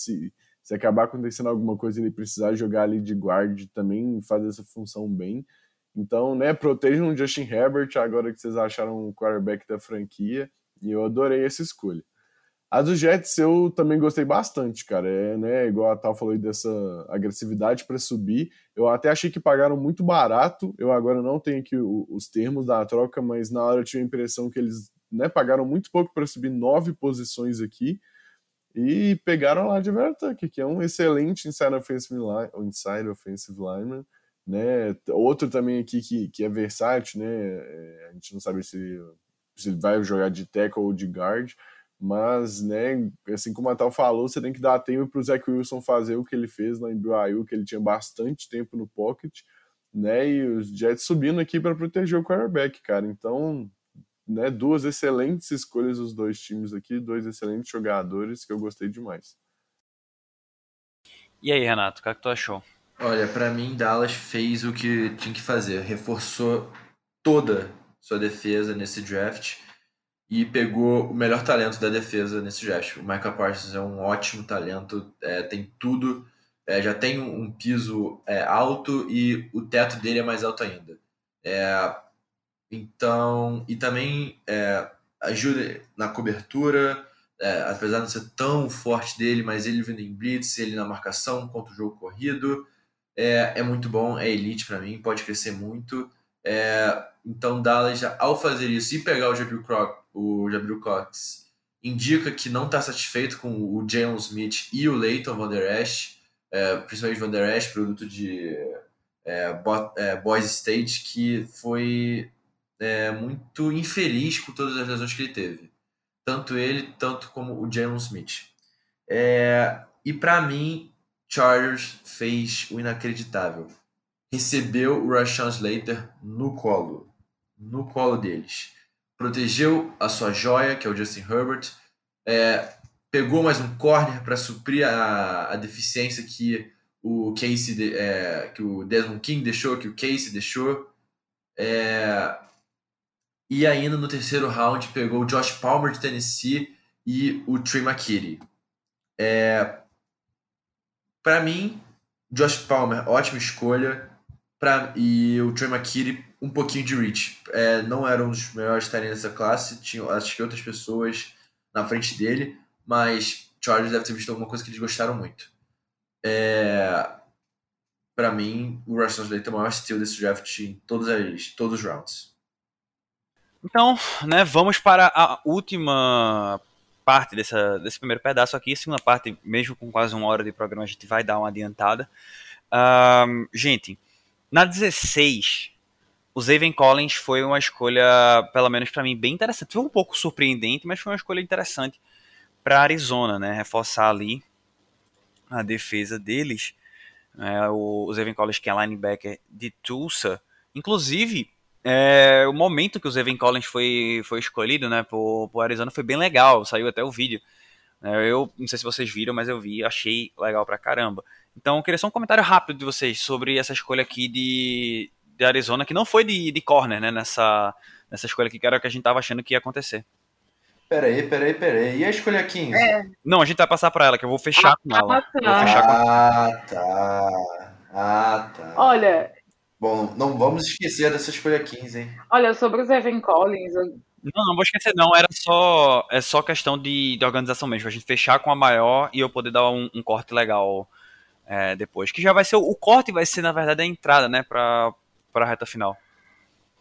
se acabar acontecendo alguma coisa ele precisar jogar ali de guard também faz essa função bem. Então, né, protejam o Justin Herbert agora que vocês acharam o quarterback da franquia e eu adorei essa escolha. A dos Jets eu também gostei bastante, cara. É, né, igual a Tal falou aí dessa agressividade para subir. Eu até achei que pagaram muito barato. Eu agora não tenho aqui os termos da troca, mas na hora eu tive a impressão que eles né, pagaram muito pouco para subir nove posições aqui. E pegaram lá de Vertuck, que é um excelente inside offensive, line, inside offensive lineman. Né? Outro também aqui que, que é versátil, né? É, a gente não sabe se, se vai jogar de tackle ou de guard, mas, né, assim como a Tal falou, você tem que dar tempo para o Zach Wilson fazer o que ele fez lá em BYU, que ele tinha bastante tempo no pocket, né? E os Jets subindo aqui para proteger o quarterback, cara. Então, né, duas excelentes escolhas dos dois times aqui, dois excelentes jogadores que eu gostei demais. E aí, Renato, o que, é que tu achou? Olha, para mim, Dallas fez o que tinha que fazer, reforçou toda sua defesa nesse draft e pegou o melhor talento da defesa nesse draft. O Michael Parsons é um ótimo talento, é, tem tudo, é, já tem um piso é, alto e o teto dele é mais alto ainda. É, então, e também é, ajuda na cobertura, é, apesar de não ser tão forte dele, mas ele vindo em blitz, ele na marcação contra o jogo corrido, é, é muito bom, é elite para mim, pode crescer muito. É, então, Dallas, ao fazer isso e pegar o Jabril, Croc, o Jabril Cox, indica que não está satisfeito com o Jalen Smith e o Leighton Van Der Esch, é, principalmente Van Der Esch, produto de é, Bo, é, State, que foi é, muito infeliz com todas as lesões que ele teve. Tanto ele, tanto como o Jalen Smith. É, e para mim, Chargers fez o inacreditável. Recebeu o Rashawn Slater no colo. No colo deles. Protegeu a sua joia, que é o Justin Herbert. É, pegou mais um corner para suprir a, a deficiência que o Casey, é, que o Desmond King deixou, que o Casey deixou. É, e ainda no terceiro round pegou o Josh Palmer de Tennessee e o Trey McKitty. É, para mim, Josh Palmer, ótima escolha. Pra, e o Trey McKitty, um pouquinho de reach. É, não era um dos melhores talentos dessa classe, tinha acho que outras pessoas na frente dele, mas Chargers deve ter visto alguma coisa que eles gostaram muito. É, para mim, o Russell Slade é o maior steal desse draft em todos, as, todos os rounds. Então, né, vamos para a última parte dessa, desse primeiro pedaço aqui. Segunda parte, mesmo com quase uma hora de programa, a gente vai dar uma adiantada. Um, gente, na 16, o Zaven Collins foi uma escolha, pelo menos para mim, bem interessante. Foi um pouco surpreendente, mas foi uma escolha interessante para Arizona, né? Reforçar ali a defesa deles. É, o, Zaven Collins, que é linebacker de Tulsa. Inclusive, é, o momento que o Zaven Collins foi, foi escolhido né, por, por Arizona foi bem legal. Saiu até o vídeo. É, eu não sei se vocês viram, mas eu vi, achei legal pra caramba. Então, eu queria só um comentário rápido de vocês sobre essa escolha aqui de, de Arizona, que não foi de, de corner, né, nessa, nessa escolha aqui, que era o que a gente tava achando que ia acontecer. Peraí, peraí, peraí. E a escolha 15? É. Não, a gente vai passar pra ela, que eu vou fechar Ah, com ela. tá. Vou fechar com Ah, tá. Ah, tá. Olha, Bom, não vamos esquecer dessa escolha 15, hein? olha, sobre o Evan Collins, eu- Não, não vou esquecer, não. Era só, é só questão de, de organização mesmo. A gente fechar com a maior e eu poder dar um, um corte legal é, depois. Que já vai ser. O corte vai ser, na verdade, a entrada, né? Pra, pra reta final.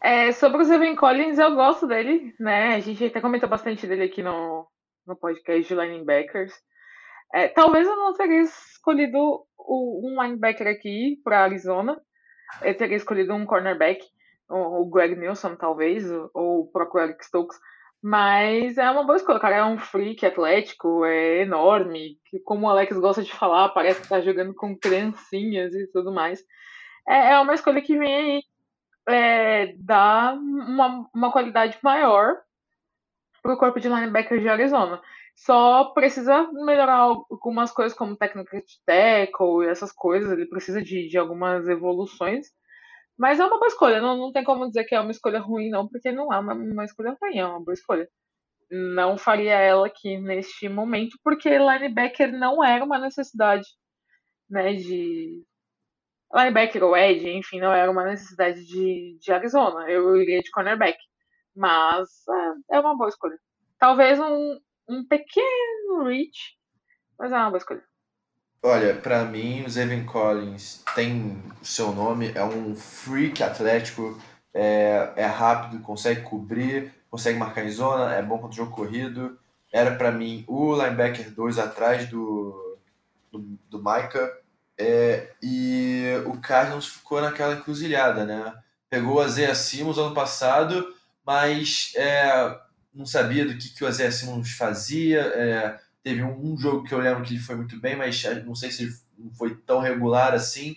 É, sobre o Evan Collins, eu gosto dele, né? A gente até comentou bastante dele aqui no, no podcast de linebackers. É, talvez eu não teria escolhido o- um linebacker aqui para Arizona. Eu teria escolhido um cornerback, o, o Greg Nilsson, talvez, ou- ou o próprio Eric Stokes. Mas é uma boa escolha. O cara é um freak atlético, é enorme. Que, como o Alex gosta de falar, parece que tá jogando com criancinhas e tudo mais. É, é uma escolha que vem aí é, dá uma, uma qualidade maior para o corpo de linebacker de Arizona. Só precisa melhorar algumas coisas, como técnica de tackle e essas coisas. Ele precisa de, de algumas evoluções. Mas é uma boa escolha. Não, não tem como dizer que é uma escolha ruim, não, porque não é uma, uma escolha ruim, é uma boa escolha. Não faria ela aqui neste momento, porque linebacker não era uma necessidade né, de, linebacker ou edge, enfim, não era uma necessidade de, de Arizona. Eu iria de cornerback. Mas é, é uma boa escolha. Talvez um, um pequeno reach, mas é uma boa escolha. Olha, pra mim, o Zayvon Collins tem o seu nome, é um freak atlético, é, é rápido, consegue cobrir, consegue marcar em zona, é bom contra o jogo corrido. Era pra mim o linebacker 2 atrás do, do, do Micah. É, e o Cardinals ficou naquela encruzilhada, né? Pegou o Azea Simmons ano passado, mas é, não sabia do que, que o Azea Simmons fazia. é, teve um, jogo que eu lembro que ele foi muito bem, mas não sei se ele foi tão regular assim.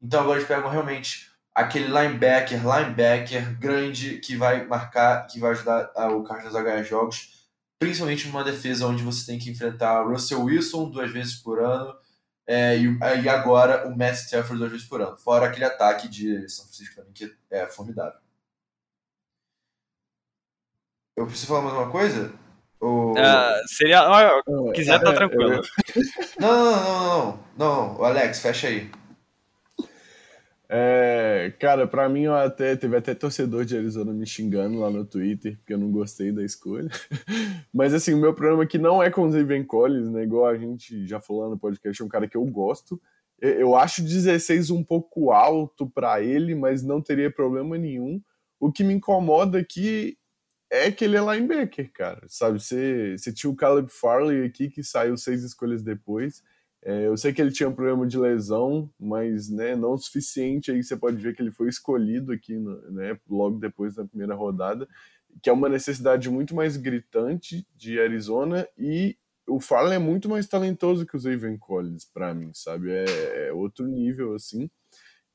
Então agora eles pegam realmente aquele linebacker, linebacker grande que vai marcar, que vai ajudar o Cardinals a ganhar jogos, principalmente numa defesa onde você tem que enfrentar Russell Wilson duas vezes por ano é, e, e agora o Matt Stafford duas vezes por ano. Fora aquele ataque de São Francisco também que é formidável. Eu preciso falar mais uma coisa? Ou... Ah, seria. ah, quiser, tá é, tranquilo. eu- Não, não, não, não, não, não. Alex, fecha aí. É, cara, pra mim eu até teve até torcedor de Arizona me xingando lá no Twitter porque eu não gostei da escolha. Mas assim, o meu problema aqui não é com o Zayvon Collins, né? Igual a gente já falou no podcast, é um cara que eu gosto. Eu- acho 16 um pouco alto pra ele, mas não teria problema nenhum. O que me incomoda aqui é que ele é linebacker, cara. Sabe, você, você tinha o Caleb Farley aqui que saiu seis escolhas depois. É, eu sei que ele tinha um problema de lesão, mas né, não o suficiente. Aí você pode ver que ele foi escolhido aqui no- né, logo depois da primeira rodada, que é uma necessidade muito mais gritante de Arizona. E o Farley é muito mais talentoso que o Zayvon Collins, para mim, sabe? É, é outro nível, assim.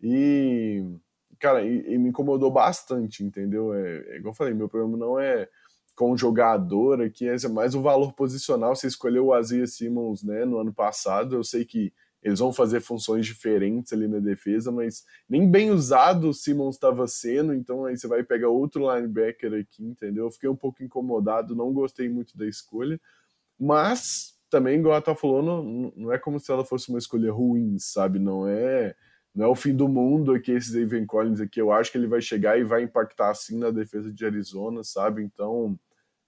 E, cara, e, e me incomodou bastante, entendeu? É, é igual eu falei, meu problema não é com jogador aqui, é mais o valor posicional. Você escolheu o Azia Simmons né, no ano passado, eu sei que eles vão fazer funções diferentes ali na defesa, mas nem bem usado o Simmons estava sendo, então aí você vai pegar outro linebacker aqui, entendeu? Eu fiquei um pouco incomodado, não gostei muito da escolha, mas também, igual ela tá falando, não, não é como se ela fosse uma escolha ruim, sabe? Não é não é o fim do mundo aqui esse David Collins aqui. Eu acho que ele vai chegar e vai impactar assim na defesa de Arizona, sabe? Então,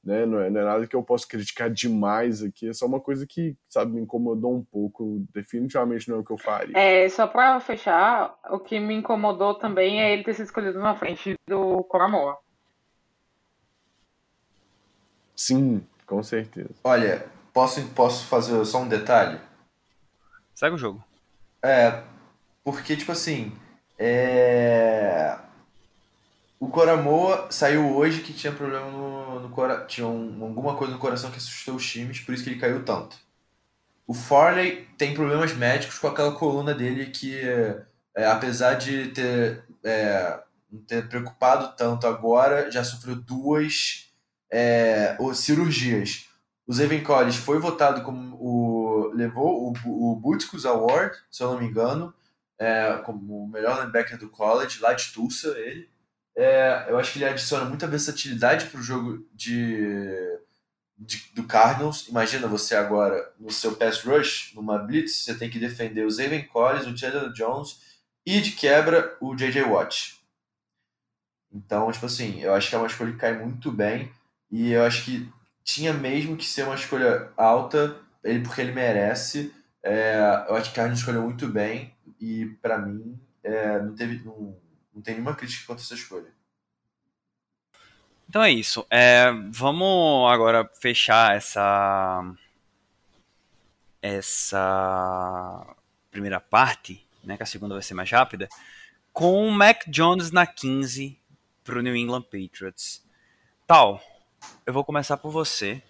né? Não é, não é nada que eu possa criticar demais aqui, é só uma coisa que, sabe, me incomodou um pouco. Definitivamente não é o que eu faria. É, só pra fechar, o que me incomodou também é ele ter sido escolhido na frente do Koramoa. Sim, com certeza. Olha, posso, posso fazer só um detalhe? Segue o jogo. É, porque, tipo assim, é... o Coramoa saiu hoje que tinha problema no, no coração, tinha um, alguma coisa no coração que assustou os times, por isso que ele caiu tanto. O Farley tem problemas médicos com aquela coluna dele que, é, apesar de ter, é, ter preocupado tanto agora, já sofreu duas é, cirurgias. O Zayvon Collins foi votado como o levou o, o Butkus Award, se eu não me engano, é, como o melhor linebacker do college, lá de Tulsa, ele. É, eu acho que ele adiciona muita versatilidade para o jogo de, de, do Cardinals. Imagina você agora no seu pass rush, numa blitz, você tem que defender o Zayvon Collins, o Chandler Jones e de quebra o J.J. Watt. Então, tipo assim, eu acho que é uma escolha que cai muito bem e eu acho que tinha mesmo que ser uma escolha alta, ele porque ele merece. É, eu acho que o Cardinals escolheu muito bem e para mim é, não teve não, não tem nenhuma crítica contra essa escolha. Então é isso. É, vamos agora fechar essa essa primeira parte, né, que a segunda vai ser mais rápida, com o Mac Jones na 15 para o New England Patriots. Tal, eu vou começar por você.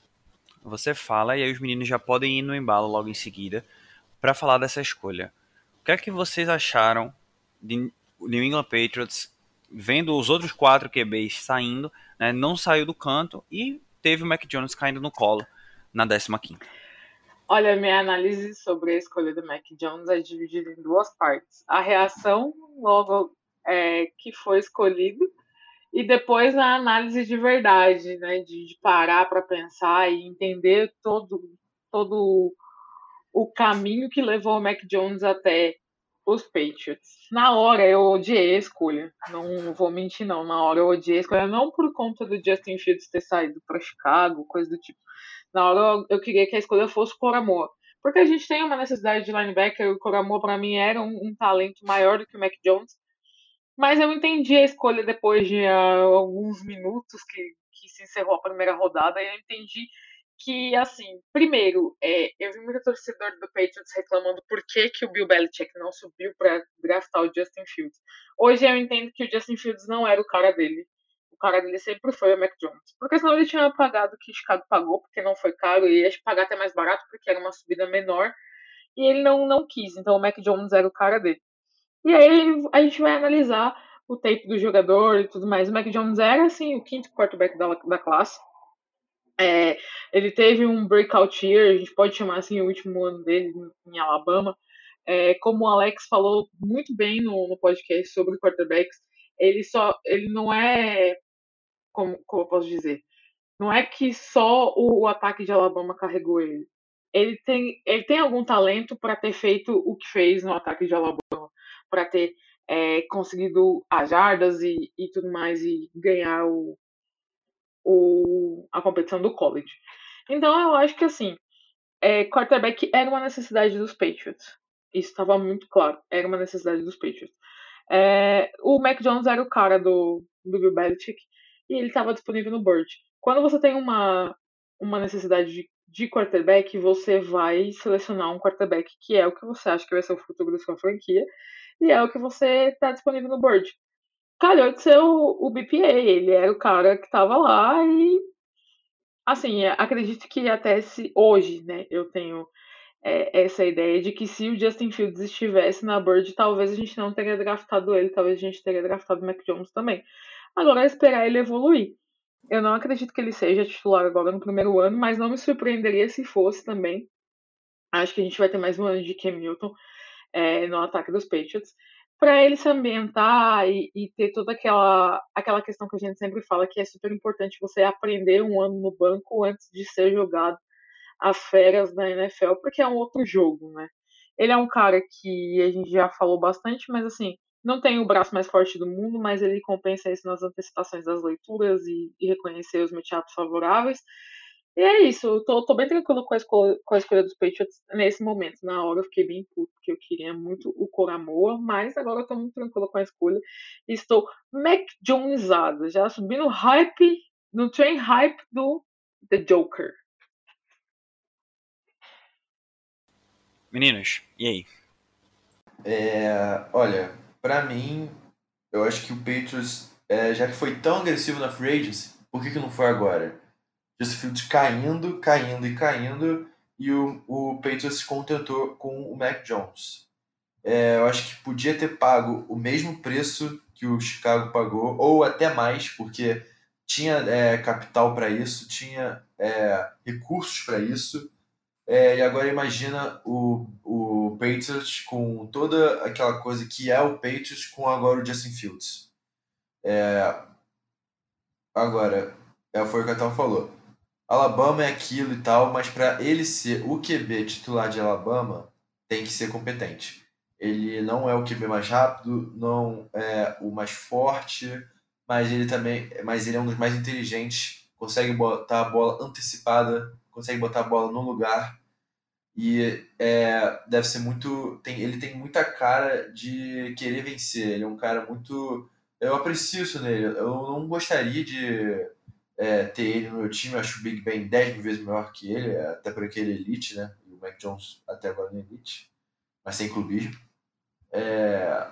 Você fala e aí os meninos já podem ir no embalo logo em seguida para falar dessa escolha. O que é que vocês acharam de New England Patriots vendo os outros quatro QBs saindo, né, não saiu do canto e teve o Mac Jones caindo no colo na 15ª. Olha, minha análise sobre a escolha do Mac Jones é dividida em duas partes. A reação logo é, que foi escolhido e depois a análise de verdade, né, de, de parar para pensar e entender todo todo o caminho que levou o Mac Jones até os Patriots. Na hora eu odiei a escolha. Não vou mentir, não. Na hora eu odiei a escolha. Não por conta do Justin Fields ter saído para Chicago, coisa do tipo. Na hora eu queria que a escolha fosse Coramor. Porque a gente tem uma necessidade de linebacker. O Coramor, para mim, era um, um, talento maior do que o Mac Jones. Mas eu entendi a escolha depois de uh, alguns minutos que, que se encerrou a primeira rodada. E eu entendi que, assim, primeiro, é, eu vi muito torcedor do Patriots reclamando por que, que o Bill Belichick não subiu para draftar o Justin Fields. Hoje eu entendo que o Justin Fields não era o cara dele. O cara dele sempre foi o Mac Jones. Porque senão ele tinha pagado o que Chicago pagou, porque não foi caro, e ia pagar até mais barato, porque era uma subida menor. E ele não, não quis, então o Mac Jones era o cara dele. E aí a gente vai analisar o tape do jogador e tudo mais. O Mac Jones era, assim, o quinto quarterback da, da classe é, ele teve um breakout year, a gente pode chamar assim o último ano dele em Alabama. É, como o Alex falou muito bem no, no, podcast sobre quarterbacks, ele só ele não é como, como eu posso dizer, não é que só o, o ataque de Alabama carregou ele. Ele tem ele tem algum talento para ter feito o que fez no ataque de Alabama, para ter é, conseguido as jardas e, e tudo mais e ganhar o, o, a competição do college. Então eu acho que assim, é, quarterback era uma necessidade dos Patriots. Isso estava muito claro, era uma necessidade dos Patriots. É, o Mac Jones era o cara do, do Bill Belichick e ele estava disponível no Bird. Quando você tem uma, uma necessidade de, de quarterback, você vai selecionar um quarterback que é o que você acha que vai ser o futuro da sua franquia e é o que você está disponível no Bird calhou de ser o, o BPA. Ele era o cara que tava lá e. Assim, acredito que até se hoje, né, eu tenho é, essa ideia de que se o Justin Fields estivesse na Bird, talvez a gente não teria draftado ele, talvez a gente teria draftado o Mac Jones também. Agora é esperar ele evoluir. Eu não acredito que ele seja titular agora no primeiro ano, mas não me surpreenderia se fosse também. Acho que a gente vai ter mais um ano de Cam Newton é, no ataque dos Patriots para ele se ambientar e, e, ter toda aquela, aquela questão que a gente sempre fala que é super importante você aprender um ano no banco antes de ser jogado às férias na NFL, porque é um outro jogo, né? Ele é um cara que a gente já falou bastante, mas assim, não tem o braço mais forte do mundo, mas ele compensa isso nas antecipações das leituras e, e reconhecer os matchups favoráveis. E é isso, eu tô, tô bem tranquilo com a, escolha, com a escolha dos Patriots nesse momento. Na hora eu fiquei bem puto, porque eu queria muito o Coramoa, mas agora eu tô muito tranquilo com a escolha. Estou Mac Jonesado, já subi no hype, no train hype do The Joker. Meninos, e aí? É, olha, para mim, eu acho que o Patriots, é, já que foi tão agressivo na free agency, por que, que não foi agora? Justin Fields caindo, caindo e caindo, e o, o Patriots se contentou com o Mac Jones. É, eu acho que podia ter pago o mesmo preço que o Chicago pagou, ou até mais, porque tinha é, capital para isso, tinha é, recursos para isso. É, e agora imagina o, o Patriots com toda aquela coisa que é o Patriots com agora o Justin Fields. É, agora, é, foi o que a Tal falou. Alabama é aquilo e tal, mas para ele ser o QB titular de Alabama, tem que ser competente. Ele não é o QB mais rápido, não é o mais forte, mas ele também, mas ele é um dos mais inteligentes, consegue botar a bola antecipada, consegue botar a bola no lugar e é, deve ser muito, tem, ele tem muita cara de querer vencer. Ele é um cara muito, eu aprecio isso nele. Eu não gostaria de é, ter ele no meu time. Eu acho o Big Ben 10 mil vezes melhor que ele, até porque ele é elite, né? E o Mac Jones até agora não é elite, mas sem clubismo. É,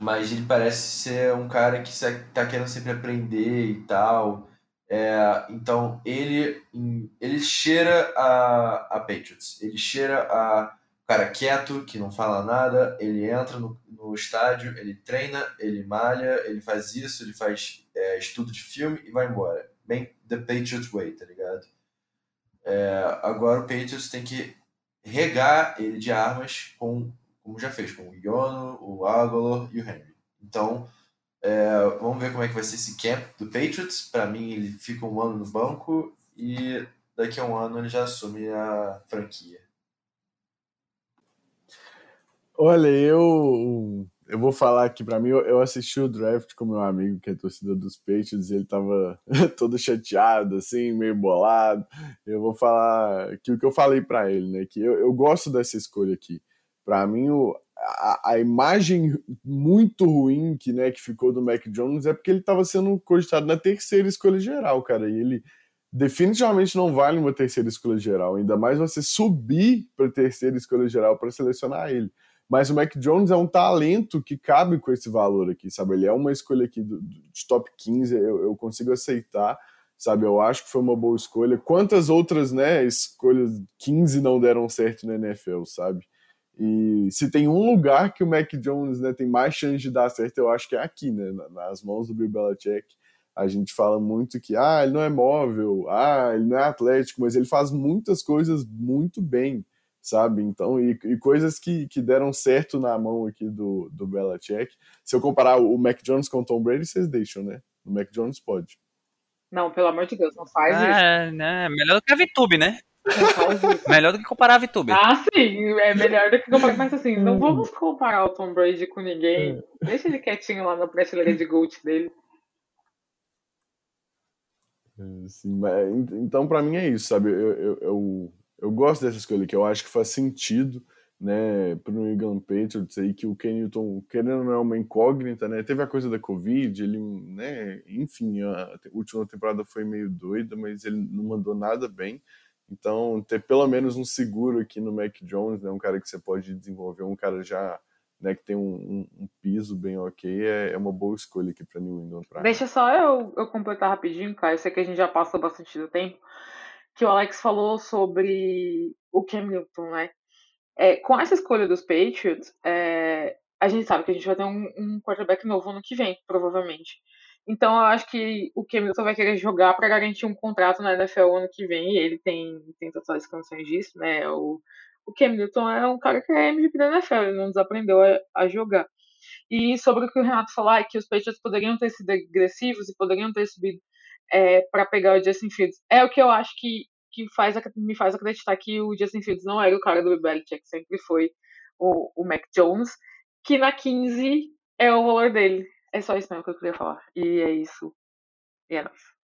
mas ele parece ser um cara que está querendo sempre aprender e tal. É, então ele ele cheira a, a Patriots, ele cheira a cara quieto, que não fala nada, ele entra no, no estádio, ele treina, ele malha, ele faz isso, ele faz é, estudo de filme e vai embora. Bem The Patriots Way, tá ligado? É, agora o Patriots tem que regar ele de armas com, como já fez, com o Yono, o Aguilar e o Henry. Então, é, vamos ver como é que vai ser esse camp do Patriots. Para mim, ele fica um ano no banco e daqui a um ano ele já assume a franquia. Olha, eu eu vou falar aqui para mim, eu, assisti o draft com meu amigo que é torcedor dos Patriots, e ele tava todo chateado, assim, meio bolado. Eu vou falar que o que eu falei para ele, né, que eu, eu gosto dessa escolha aqui. Para mim, o, a, a, imagem muito ruim que, né, que ficou do Mac Jones é porque ele estava sendo cogitado na terceira escolha geral, cara, e ele definitivamente não vale uma terceira escolha geral, ainda mais você subir para terceira escolha geral para selecionar ele. Mas o Mac Jones é um talento que cabe com esse valor aqui, sabe? Ele é uma escolha aqui do, de top 15, eu, eu consigo aceitar, sabe? Eu acho que foi uma boa escolha. Quantas outras, né, escolhas 15 não deram certo na NFL, sabe? E se tem um lugar que o Mac Jones né, tem mais chance de dar certo, eu acho que é aqui, né? Nas mãos do Bill Belichick. A gente fala muito que ah, ele não é móvel, ah, ele não é atlético, mas ele faz muitas coisas muito bem sabe? Então, e, e, coisas que, que deram certo na mão aqui do, do Belichick. Se eu comparar o Mac Jones com o Tom Brady, vocês deixam, né? O Mac Jones pode. Não, pelo amor de Deus, não faz ah, isso. Né? Melhor do que a VTube, né? melhor do que comparar a VTube. Ah, sim, é melhor do que comparar, mas assim, não hum. vamos comparar o Tom Brady com ninguém. É. Deixa ele quietinho lá na prateleira de GOAT dele. É, sim, então, para mim é isso, sabe? Eu, eu, eu, eu gosto dessa escolha que eu acho que faz sentido, né, para o New England Patriots aí que o Ken Newton, querendo não é uma incógnita, né, teve a coisa da Covid, ele, né, enfim, a última temporada foi meio doida, mas ele não mandou nada bem, então ter pelo menos um seguro aqui no Mac Jones, né, um cara que você pode desenvolver, um cara já né, que tem um, um, um, piso bem ok, é, é, uma boa escolha aqui para New England. Pra Deixa só eu, eu completar rapidinho, cara. Eu sei que a gente já passou bastante do tempo, que o Alex falou sobre o Cam Newton, né? É, com essa escolha dos Patriots, é, a gente sabe que a gente vai ter um, um, quarterback novo ano que vem, provavelmente. Então eu acho que o Cam Newton vai querer jogar para garantir um contrato na NFL ano que vem, e ele tem, tem totais condições disso, né? O, o Cam Newton é um cara que é MVP da NFL, ele não desaprendeu a, a jogar. E sobre o que o Renato falou, é que os Patriots poderiam ter sido agressivos e poderiam ter subido é, para pegar o Justin Fields. É o que eu acho que, que faz, me faz acreditar que o Justin Fields não era o cara do Belichick, sempre foi o, o Mac Jones, que na 15 é o valor dele. É só isso mesmo que eu queria falar. E é isso. E é nóis.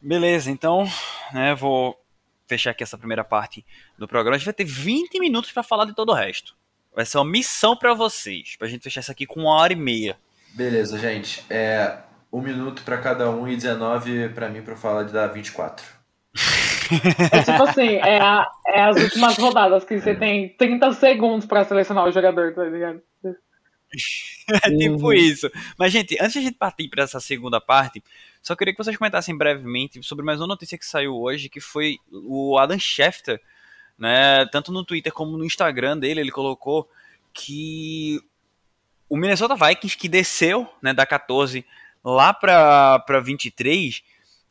Beleza, então, né, vou fechar aqui essa primeira parte do programa. A gente vai ter 20 minutos para falar de todo o resto. Vai ser uma missão para vocês, pra gente fechar isso aqui com uma hora e meia. Beleza, gente. É um minuto para cada um e 19 para mim para falar de dar 24. É tipo assim, é, a, é, as últimas rodadas que você tem 30 segundos para selecionar o jogador, tá ligado? É tipo uhum. isso. Mas, gente, antes de a gente partir para essa segunda parte, só queria que vocês comentassem brevemente sobre mais uma notícia que saiu hoje, que foi o Adam Schefter, né? Tanto no Twitter como no Instagram dele, ele colocou que o Minnesota Vikings, que desceu né, da 14 lá para 23,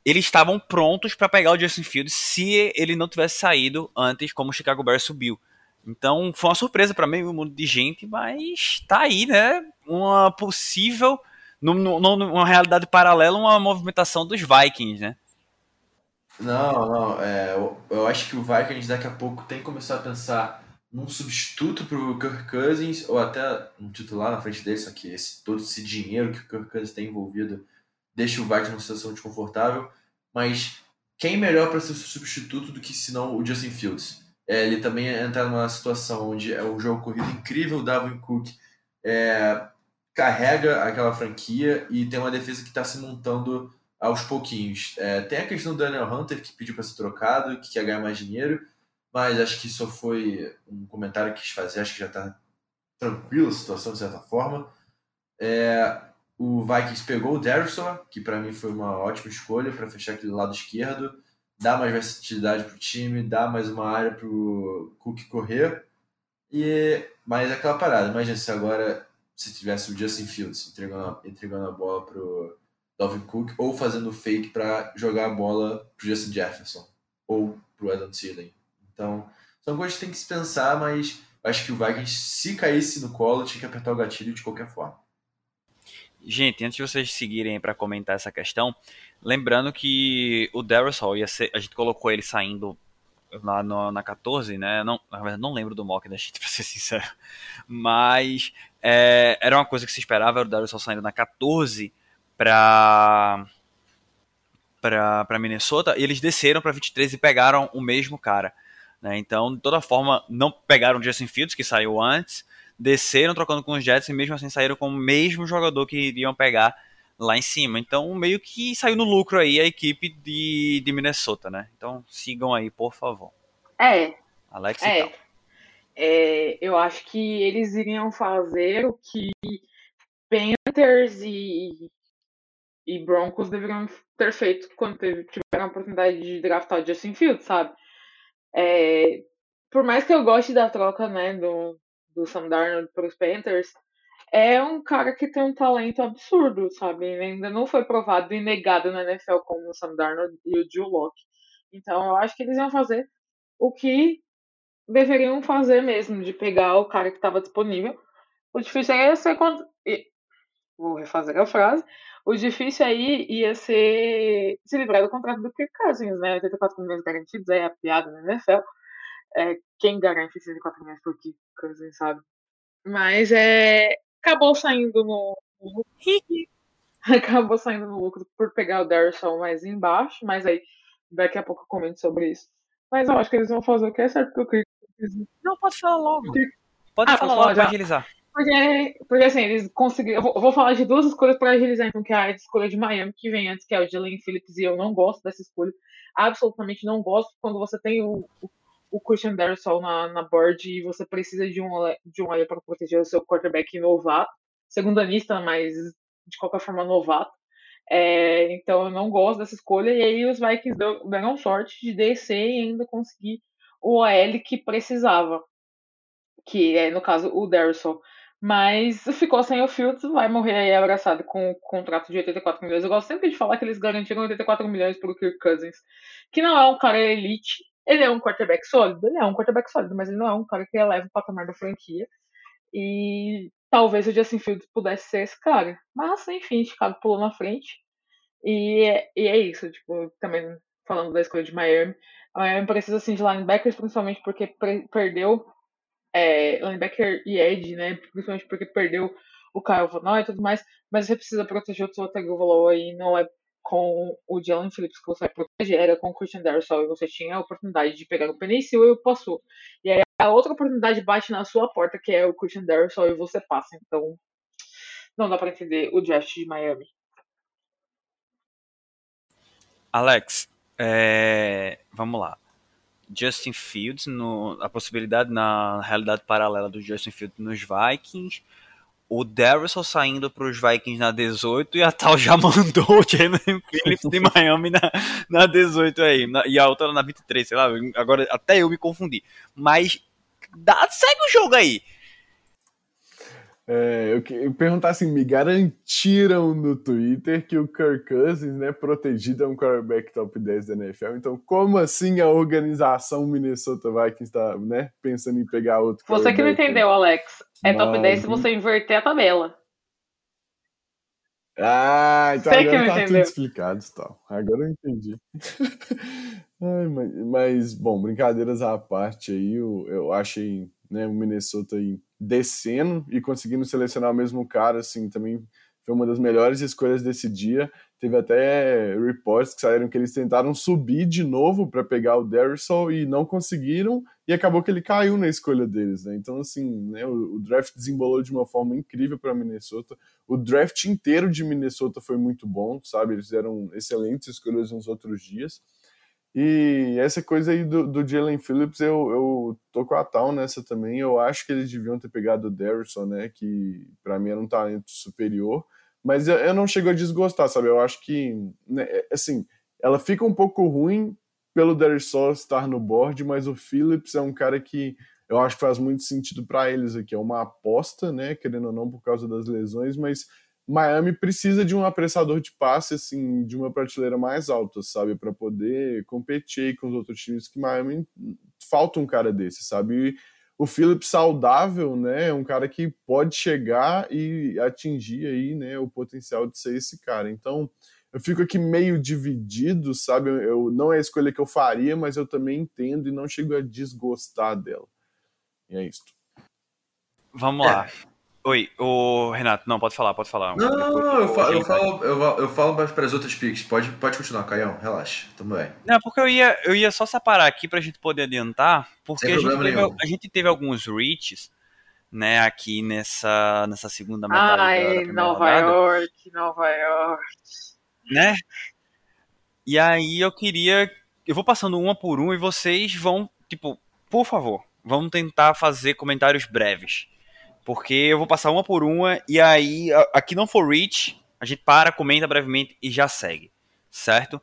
eles estavam prontos para pegar o Justin Fields se ele não tivesse saído antes, como o Chicago Bears subiu. Então foi uma surpresa para meio mundo de gente, mas tá aí, né? Uma possível, numa realidade paralela, uma movimentação dos Vikings, né? Não, não. É, eu, eu, acho que o Vikings daqui a pouco tem que começar a pensar num substituto pro Kirk Cousins, ou até um titular na frente dele, só que esse, todo esse dinheiro que o Kirk Cousins tem envolvido deixa o Vikings numa situação desconfortável. Mas quem melhor para ser o substituto do que senão o Justin Fields? É, ele também entra numa situação onde é um jogo corrido incrível, o Davin Cook é, carrega aquela franquia e tem uma defesa que está se montando aos pouquinhos. É, tem a questão do Daniel Hunter, que pediu para ser trocado, que quer ganhar mais dinheiro, mas acho que só foi um comentário que quis fazer, acho que já está tranquila a situação, de certa forma. É, o Vikings pegou o Derrisson, que para mim foi uma ótima escolha para fechar aquele lado esquerdo dá mais versatilidade para o time, dá mais uma área para o Cook correr. E mais aquela parada, imagina se agora se tivesse o Justin Fields entregando, entregando a bola para o Dalvin Cook ou fazendo fake para jogar a bola para Justin Jefferson ou para o Adam Thielen. Então, são coisas que tem que se pensar, mas acho que o Vikings, se caísse no colo, tinha que apertar o gatilho de qualquer forma. Gente, antes de vocês seguirem para comentar essa questão, lembrando que o Darrell ia ser, a gente colocou ele saindo lá no, na 14, né? Não, na verdade, não lembro do mock da gente, pra ser sincero. Mas é, era uma coisa que se esperava, era o Darrell saindo na 14 para para Minnesota, e eles desceram para 23 e pegaram o mesmo cara. Né? Então, de toda forma, não pegaram o Justin Fields, que saiu antes, desceram trocando com os Jets e mesmo assim saíram com o mesmo jogador que iriam pegar lá em cima. Então, meio que saiu no lucro aí a equipe de, de Minnesota, né? Então, sigam aí, por favor. É. Alex é. e tal. É, eu acho que eles iriam fazer o que Panthers e, e Broncos deveriam ter feito quando teve, tiveram a oportunidade de draftar o Justin Fields, sabe? É, por mais que eu goste da troca, né, do, do Sam Darnold para os Panthers, é um cara que tem um talento absurdo, sabe? Ele ainda não foi provado e negado na NFL como o Sam Darnold e o Joe Locke. Então eu acho que eles iam fazer o que deveriam fazer mesmo, de pegar o cara que estava disponível. O difícil ia ser. Vou refazer a frase. O difícil aí ia ser se livrar do contrato do Kirk Cousins, né? 84 milhões garantidos, é a piada na NFL é, quem garante esses 4 milhões por Cousins, sabe? Mas é, acabou saindo no, no acabou saindo no lucro por pegar o Darrison mais embaixo, mas aí daqui a pouco eu comento sobre isso. Mas eu acho que eles vão fazer o que é certo pro Kirk. Não, pode falar logo. Pode ah, falar logo pra agilizar. Porque, porque assim, eles conseguiram. Eu vou, falar de duas escolhas para agilizar, então, que é a escolha de Miami, que vem antes, que é o Jalen Phillips, e eu não gosto dessa escolha. Absolutamente não gosto quando você tem o, o o Christian Darrisol na, na board e você precisa de um, de um para proteger o seu quarterback novato, segundanista, mas de qualquer forma novato. É, então eu não gosto dessa escolha. E aí os Vikings deram sorte de descer e ainda conseguir o OL que precisava. Que é, no caso, o Darrisol. Mas ficou sem o Fields, vai morrer aí abraçado com o contrato de 84 milhões. Eu gosto sempre de falar que eles garantiram 84 milhões para o Kirk Cousins, que não é um cara elite, ele é um quarterback sólido? Ele é um quarterback sólido, mas ele não é um cara que eleva o patamar da franquia. E talvez o Justin Fields pudesse ser esse cara. Mas, enfim, Chicago pulou na frente. E é, e é isso, tipo, também falando da escolha de Miami. A Miami precisa assim, de linebackers, principalmente porque perdeu é, linebacker e edge, né? Principalmente porque perdeu o Kyle Van e tudo mais, mas você precisa proteger o Tua Tagovailoa aí, não é com o Jalen Phillips que você proteger, era com o Christian Darrisaw e você tinha a oportunidade de pegar o Penicil e o Passu. E aí a outra oportunidade bate na sua porta, que é o Christian Darrisaw e você passa. Então, não dá para entender o draft de Miami. Alex, é... vamos lá. Justin Fields, no... a possibilidade na realidade paralela do Justin Fields nos Vikings, o Darrison saindo para os Vikings na 18 e a tal já mandou o Jalen Phillips de Miami na, na 18 aí, na, e a outra na 23, sei lá, agora até eu me confundi. Mas dá, segue o jogo aí. É, eu, eu perguntar assim, me garantiram no Twitter que o Kirk Cousins, né, protegido é um quarterback top 10 da NFL. Então, como assim a organização Minnesota Vikings está, né, pensando em pegar outro Você que não entendeu, Alex. É Mas... top 10 se você inverter a tabela. Ah, então Você agora tá entendeu. tudo explicado tal. Agora eu entendi. Ai, mas, mas, bom, brincadeiras à parte aí, eu, eu achei né, o Minnesota aí descendo e conseguindo selecionar o mesmo cara, assim, também foi uma das melhores escolhas desse dia. Teve até reports que saíram que eles tentaram subir de novo para pegar o Darrison e não conseguiram, e acabou que ele caiu na escolha deles, né? Então, assim, né, o, o draft desembolou de uma forma incrível para Minnesota. O draft inteiro de Minnesota foi muito bom, sabe? Eles fizeram excelentes escolhas nos outros dias. E essa coisa aí do, do Jalen Phillips, eu, eu tô com a tal nessa também. Eu acho que eles deviam ter pegado o Darrison, né? Que para mim era um talento superior. Mas eu, eu, não chego a desgostar, sabe? Eu acho que, né, é, assim, ela fica um pouco ruim pelo Darrison estar no board, mas o Phillips é um cara que eu acho que faz muito sentido para eles aqui. É uma aposta, né? Querendo ou não, por causa das lesões, mas Miami precisa de um apressador de passe assim de uma prateleira mais alta, sabe, para poder competir com os outros times que Miami falta um cara desse, sabe? E o Phillips saudável, né, é um cara que pode chegar e atingir aí, né, o potencial de ser esse cara. Então, eu fico aqui meio dividido, sabe? Eu não é a escolha que eu faria, mas eu também entendo e não chego a desgostar dela. E é isso. Vamos lá. Oi, o Renato, não, pode falar, pode falar. Não, não, não eu, falo, eu, falo, eu, eu falo para as outras picks. Pode, pode continuar, Caião, relaxa, tamo bem. Não, porque eu ia, eu ia só separar aqui pra gente poder adiantar, porque a gente, teve, a gente, teve, alguns reaches, né, aqui nessa, nessa segunda metade Ai, da, Nova rodada, York, Nova York. Né? E aí eu queria, eu vou passando uma por uma e vocês vão, tipo, por favor, vamos tentar fazer comentários breves porque eu vou passar uma por uma e aí, aqui não for reach, a gente para, comenta brevemente e já segue, certo?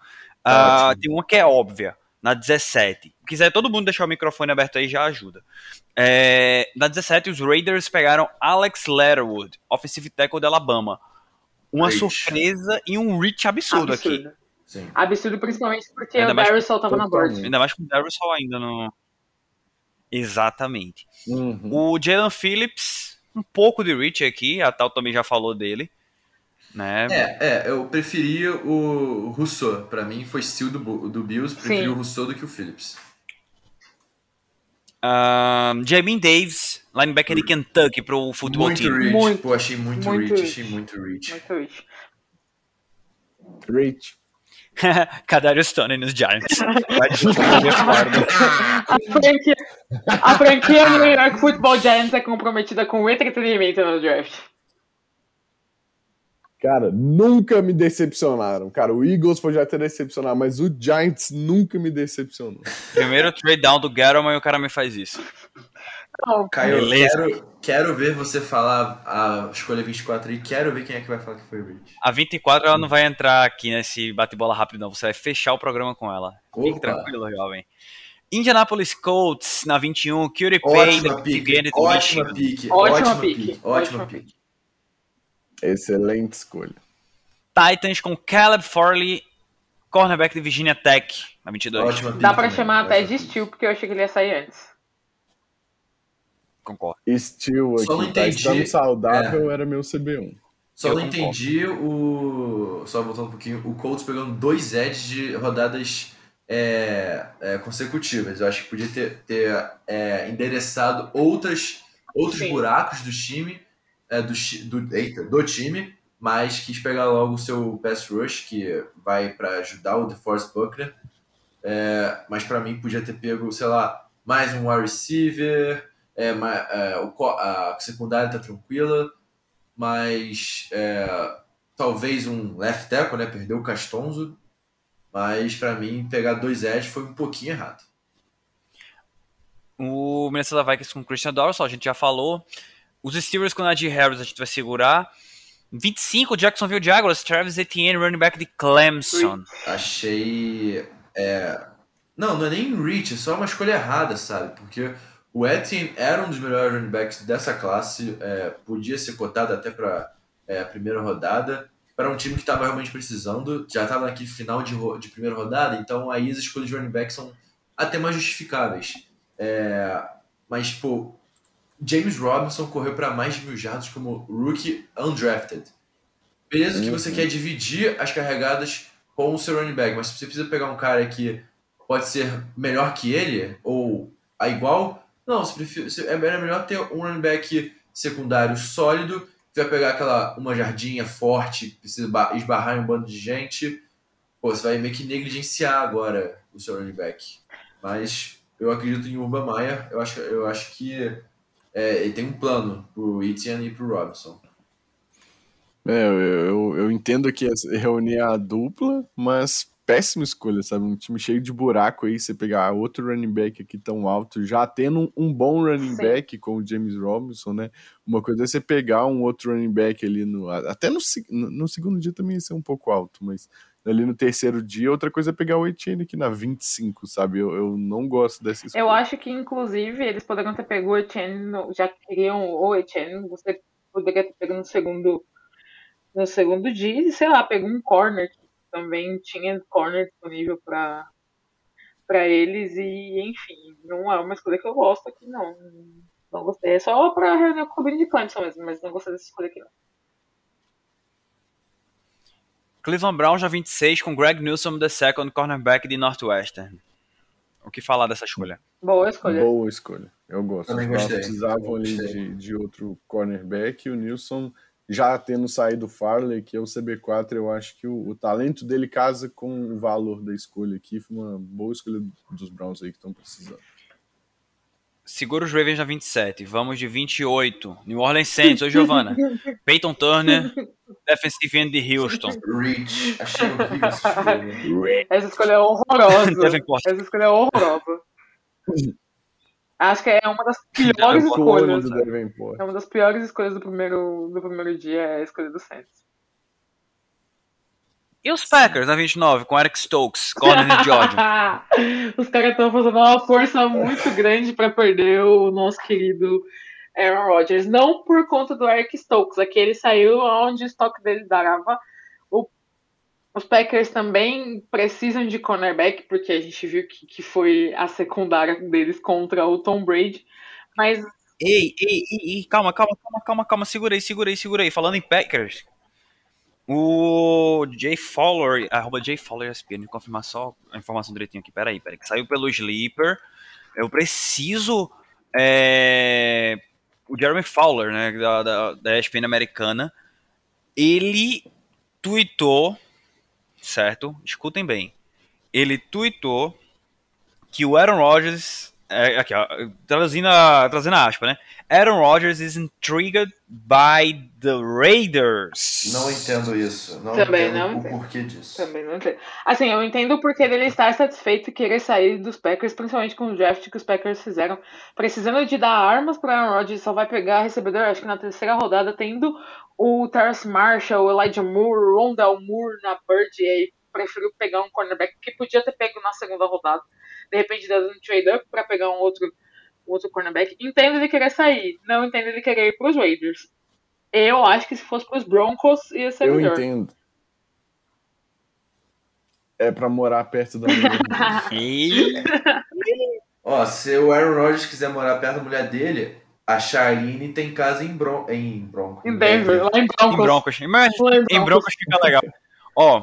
Uh, tem uma que é óbvia, na 17. Se quiser todo mundo deixar o microfone aberto aí, já ajuda. É, na 17, os Raiders pegaram Alex Letterwood, offensive tackle de Alabama. Uma reach. surpresa e um reach absurdo, absurdo. aqui. Sim. Absurdo, principalmente porque ainda o Darrison tava na board. Ainda mais com o Darrison ainda no... Exatamente. Uhum. O Jalen Phillips um pouco de Rich aqui, a Tal também já falou dele. Né? É, é, eu preferia o Rousseau. Para mim foi estilo do, do Bills, preferi o Rousseau do que o Phillips. Um, Jamin Davis, linebacker de Kentucky pro futebol muito team. Rich. Muito, Pô, achei muito, muito rich, rich, achei muito rich. Muito rich. Rich. Kadarius Stone nos Giants. a franquia, a franquia New York Football Giants é comprometida com o entretenimento no draft. Cara, nunca me decepcionaram. Cara, o Eagles pode até decepcionar, mas o Giants nunca me decepcionou. Primeiro trade down do Gattleman e o cara me faz isso. Oh, Caio, quero, quero ver você falar a escolha 24 e quero ver quem é que vai falar que foi o Rich. A 24 ela não vai entrar aqui nesse bate-bola rápido, não. Você vai fechar o programa com ela. Opa. Fique tranquilo, jovem. Indianapolis Colts na 21, Curie Payne, Ótima pique. Ótima pique. Ótima pique. Excelente escolha. Titans com Caleb Farley, cornerback de Virginia Tech, na 22. Ótima Dá pra também. chamar até de Steel, porque eu achei que ele ia sair antes. Concordo. Steel aqui, Só não tá entendi. Tá saudável, é. era meu CB1. Só eu não concordo. entendi o. Só voltando um pouquinho, o Colts pegando dois edges de rodadas é, é, consecutivas. Eu acho que podia ter, ter é, endereçado outras, outros Sim. buracos do time, é, do, do, eita, do time, mas quis pegar logo o seu pass rush, que vai para ajudar o DeForest Buckner. É, mas para mim podia ter pego, sei lá, mais um wide receiver, é, é, o a secundária tá tranquila, mas é, talvez um left tackle, né? Perdeu o Castonzo, mas para mim pegar dois edge foi um pouquinho errado. O Minnesota Vikings com Christian Dorsal, a gente já falou. Os Steelers com Najee Harris a gente vai segurar. 25, Jacksonville Jaguars, Travis Etienne, running back de Clemson. Achei. é, Não, não é nem reach, é só uma escolha errada, sabe? Porque o Etienne era um dos melhores running backs dessa classe, é, podia ser cotado até para a primeira rodada. Para um time que estava realmente precisando, já estava naquele final de, de primeira rodada, então aí as escolhas de running back são até mais justificáveis. É, mas, pô, James Robinson correu para mais de mil jardas como rookie undrafted. Beleza que você Uhum. quer dividir as carregadas com o seu running back, mas se você precisa pegar um cara que pode ser melhor que ele, ou a igual, não, você prefere, você- é melhor ter um running back secundário sólido, que vai pegar aquela uma jardinha forte, precisa ba- esbarrar em um bando de gente. Pô, você vai meio que negligenciar agora o seu running back. Mas eu acredito em Urban Meyer, eu acho, eu acho que é, ele tem um plano pro Etienne e pro Robinson. É, eu, eu, eu entendo que é reunir a dupla, mas péssima escolha, sabe? Um time cheio de buraco aí, você pegar outro running back aqui tão alto, já tendo um, bom running Sim. back com o James Robinson, né? Uma coisa é você pegar um outro running back ali no. Até no, no, segundo dia também ia ser um pouco alto, mas ali no terceiro dia, outra coisa é pegar o Etienne aqui na 25, sabe? Eu, eu não gosto dessa escolha. Eu acho que, inclusive, eles poderiam ter pego o Etienne, no- já queriam o Etienne, você poderia ter pego no segundo, no segundo dia, e sei lá, pegou um corner, que também tinha corner disponível para para eles, e enfim, não é uma escolha que eu gosto aqui, não. Não gostei. É só pra reunir o clube de Clemson mesmo, mas não gostei dessa escolha aqui, não. Cleveland Brown já 26 com Greg Newsom, the second cornerback de Northwestern. O que falar dessa escolha? Boa escolha. Boa escolha. Eu gosto. Também Os precisavam ali de, de outro cornerback. E o Nilson, já tendo saído o Farley, que é o CB4, eu acho que o, o talento dele casa com o valor da escolha aqui. Foi uma boa escolha dos Browns aí que estão precisando. Segura os Ravens na 27. Vamos de 28. New Orleans Saints. Oi, Giovana. Peyton Turner, defensive end de Houston. Reach, achei horrível essa escolha. Essa escolha é horrorosa. Essa escolha é horrorosa. Acho que é uma das piores escolhas. É uma das piores escolhas do primeiro, do primeiro dia, é a escolha do Saints. E os Packers na 29 com Eric Stokes, corner de Georgia. Os caras estão fazendo uma força muito grande para perder o nosso querido Aaron Rodgers. Não por conta do Eric Stokes, aqui ele saiu onde o estoque dele dava. Os Packers também precisam de cornerback, porque a gente viu que, que foi a secundária deles contra o Tom Brady. Mas ei, ei, ei, calma, calma, calma, calma, calma, segura aí, segura aí, segura aí. Falando em Packers, o Jay Fowler, arroba Jay Fowler ESPN, me confirmar só a informação direitinho aqui, peraí, peraí, que saiu pelo Sleeper. Eu preciso. é, o Jeremy Fowler, né, da, da, da ESPN americana, ele tweetou, certo? Escutem bem. Ele tweetou que o Aaron Rodgers. É, aqui, ó, traduzindo a, trazendo a aspa, né? Aaron Rodgers is intrigued by the Raiders. Não entendo isso. Não Também entendo não o entendo. porquê disso. Também não sei. Assim, eu entendo porque ele está satisfeito e querer sair dos Packers, principalmente com o draft que os Packers fizeram. Precisando de dar armas para Aaron Rodgers, só vai pegar recebedor, acho que na terceira rodada, tendo o Terrace Marshall, o Elijah Moore, o Rondell Moore na Bird, e aí preferiu pegar um cornerback que podia ter pego na segunda rodada. De repente, dando um trade-up para pegar um outro, um outro cornerback. Entendo ele querer sair, não entendo ele querer ir para os Raiders. Eu acho que se fosse para os Broncos, ia ser Eu melhor. entendo. É pra morar perto da mulher. Ó, se o Aaron Rodgers quiser morar perto da mulher dele, a Charlene tem casa em, Bron em Bronco. Em Denver, lá em em Broncos. Broncos. Mas em Broncos fica legal. Ó,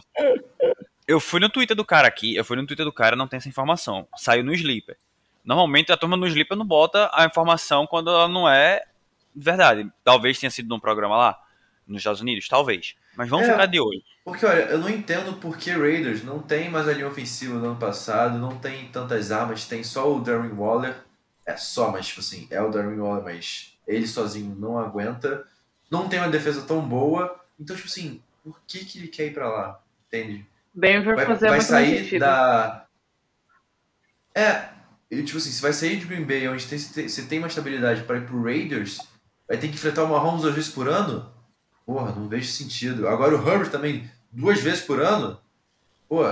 Eu fui no Twitter do cara aqui, eu fui no Twitter do cara, não tem essa informação. Saiu no Sleeper. Normalmente a turma no Sleeper não bota a informação quando ela não é verdade. Talvez tenha sido num programa lá, nos Estados Unidos, talvez. Mas vamos É. ficar de olho. Porque, olha, eu não entendo por que Raiders não tem mais a linha ofensiva do ano passado, não tem tantas armas, tem só o Darren Waller. É só, mas, tipo assim, é o Darren Waller, mas ele sozinho não aguenta. Não tem uma defesa tão boa. Então, tipo assim, por que, que ele quer ir pra lá? Entende? Denver Vai, fazia vai sair sentido. da. É, tipo assim, se vai sair de Green Bay, onde tem, se tem uma estabilidade para ir pro Raiders, vai ter que enfrentar o Mahomes duas vezes por ano? Porra, não vejo sentido. Agora o Herbert também, duas vezes por ano? Pô,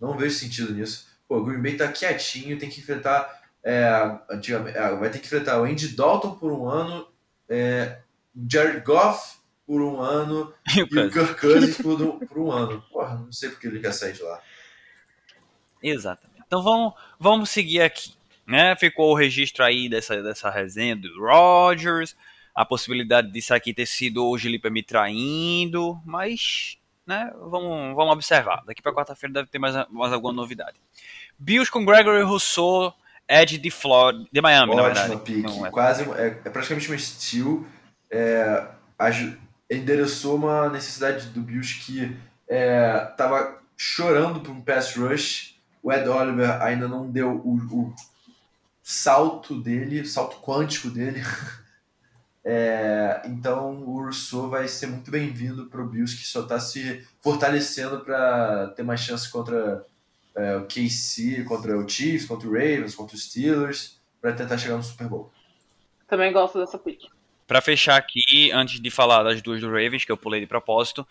não vejo sentido nisso. Pô, o Green Bay tá quietinho, tem que enfrentar. É, antigamente, é, vai ter que enfrentar o Andy Dalton por um ano, é, Jared Goff por um ano E o. Kirk Cousins por um, por um ano. Porra, não sei porque ele quer sair de lá. Exatamente. Então vamos, vamos seguir aqui. Né? Ficou o registro aí dessa, dessa resenha do Rodgers, a possibilidade disso aqui ter sido o Gilipe me traindo, mas né, vamos, vamos observar. Daqui para quarta-feira deve ter mais, mais alguma novidade. Bills com Gregory Rousseau, Ed de Florida, de Miami, na verdade. Não é. Quase, é, é praticamente uma steal. É, endereçou uma necessidade do Bills que é, tava chorando por um pass rush. O Ed Oliver ainda não deu o, o salto dele, o salto quântico dele. É, então o Rousseau vai ser muito bem-vindo para o Bills, que só está se fortalecendo para ter mais chance contra é, o KC, contra o Chiefs, contra o Ravens, contra os Steelers, para tentar chegar no Super Bowl. Também gosto dessa pick. Pra fechar aqui, antes de falar das duas do Ravens, que eu pulei de propósito,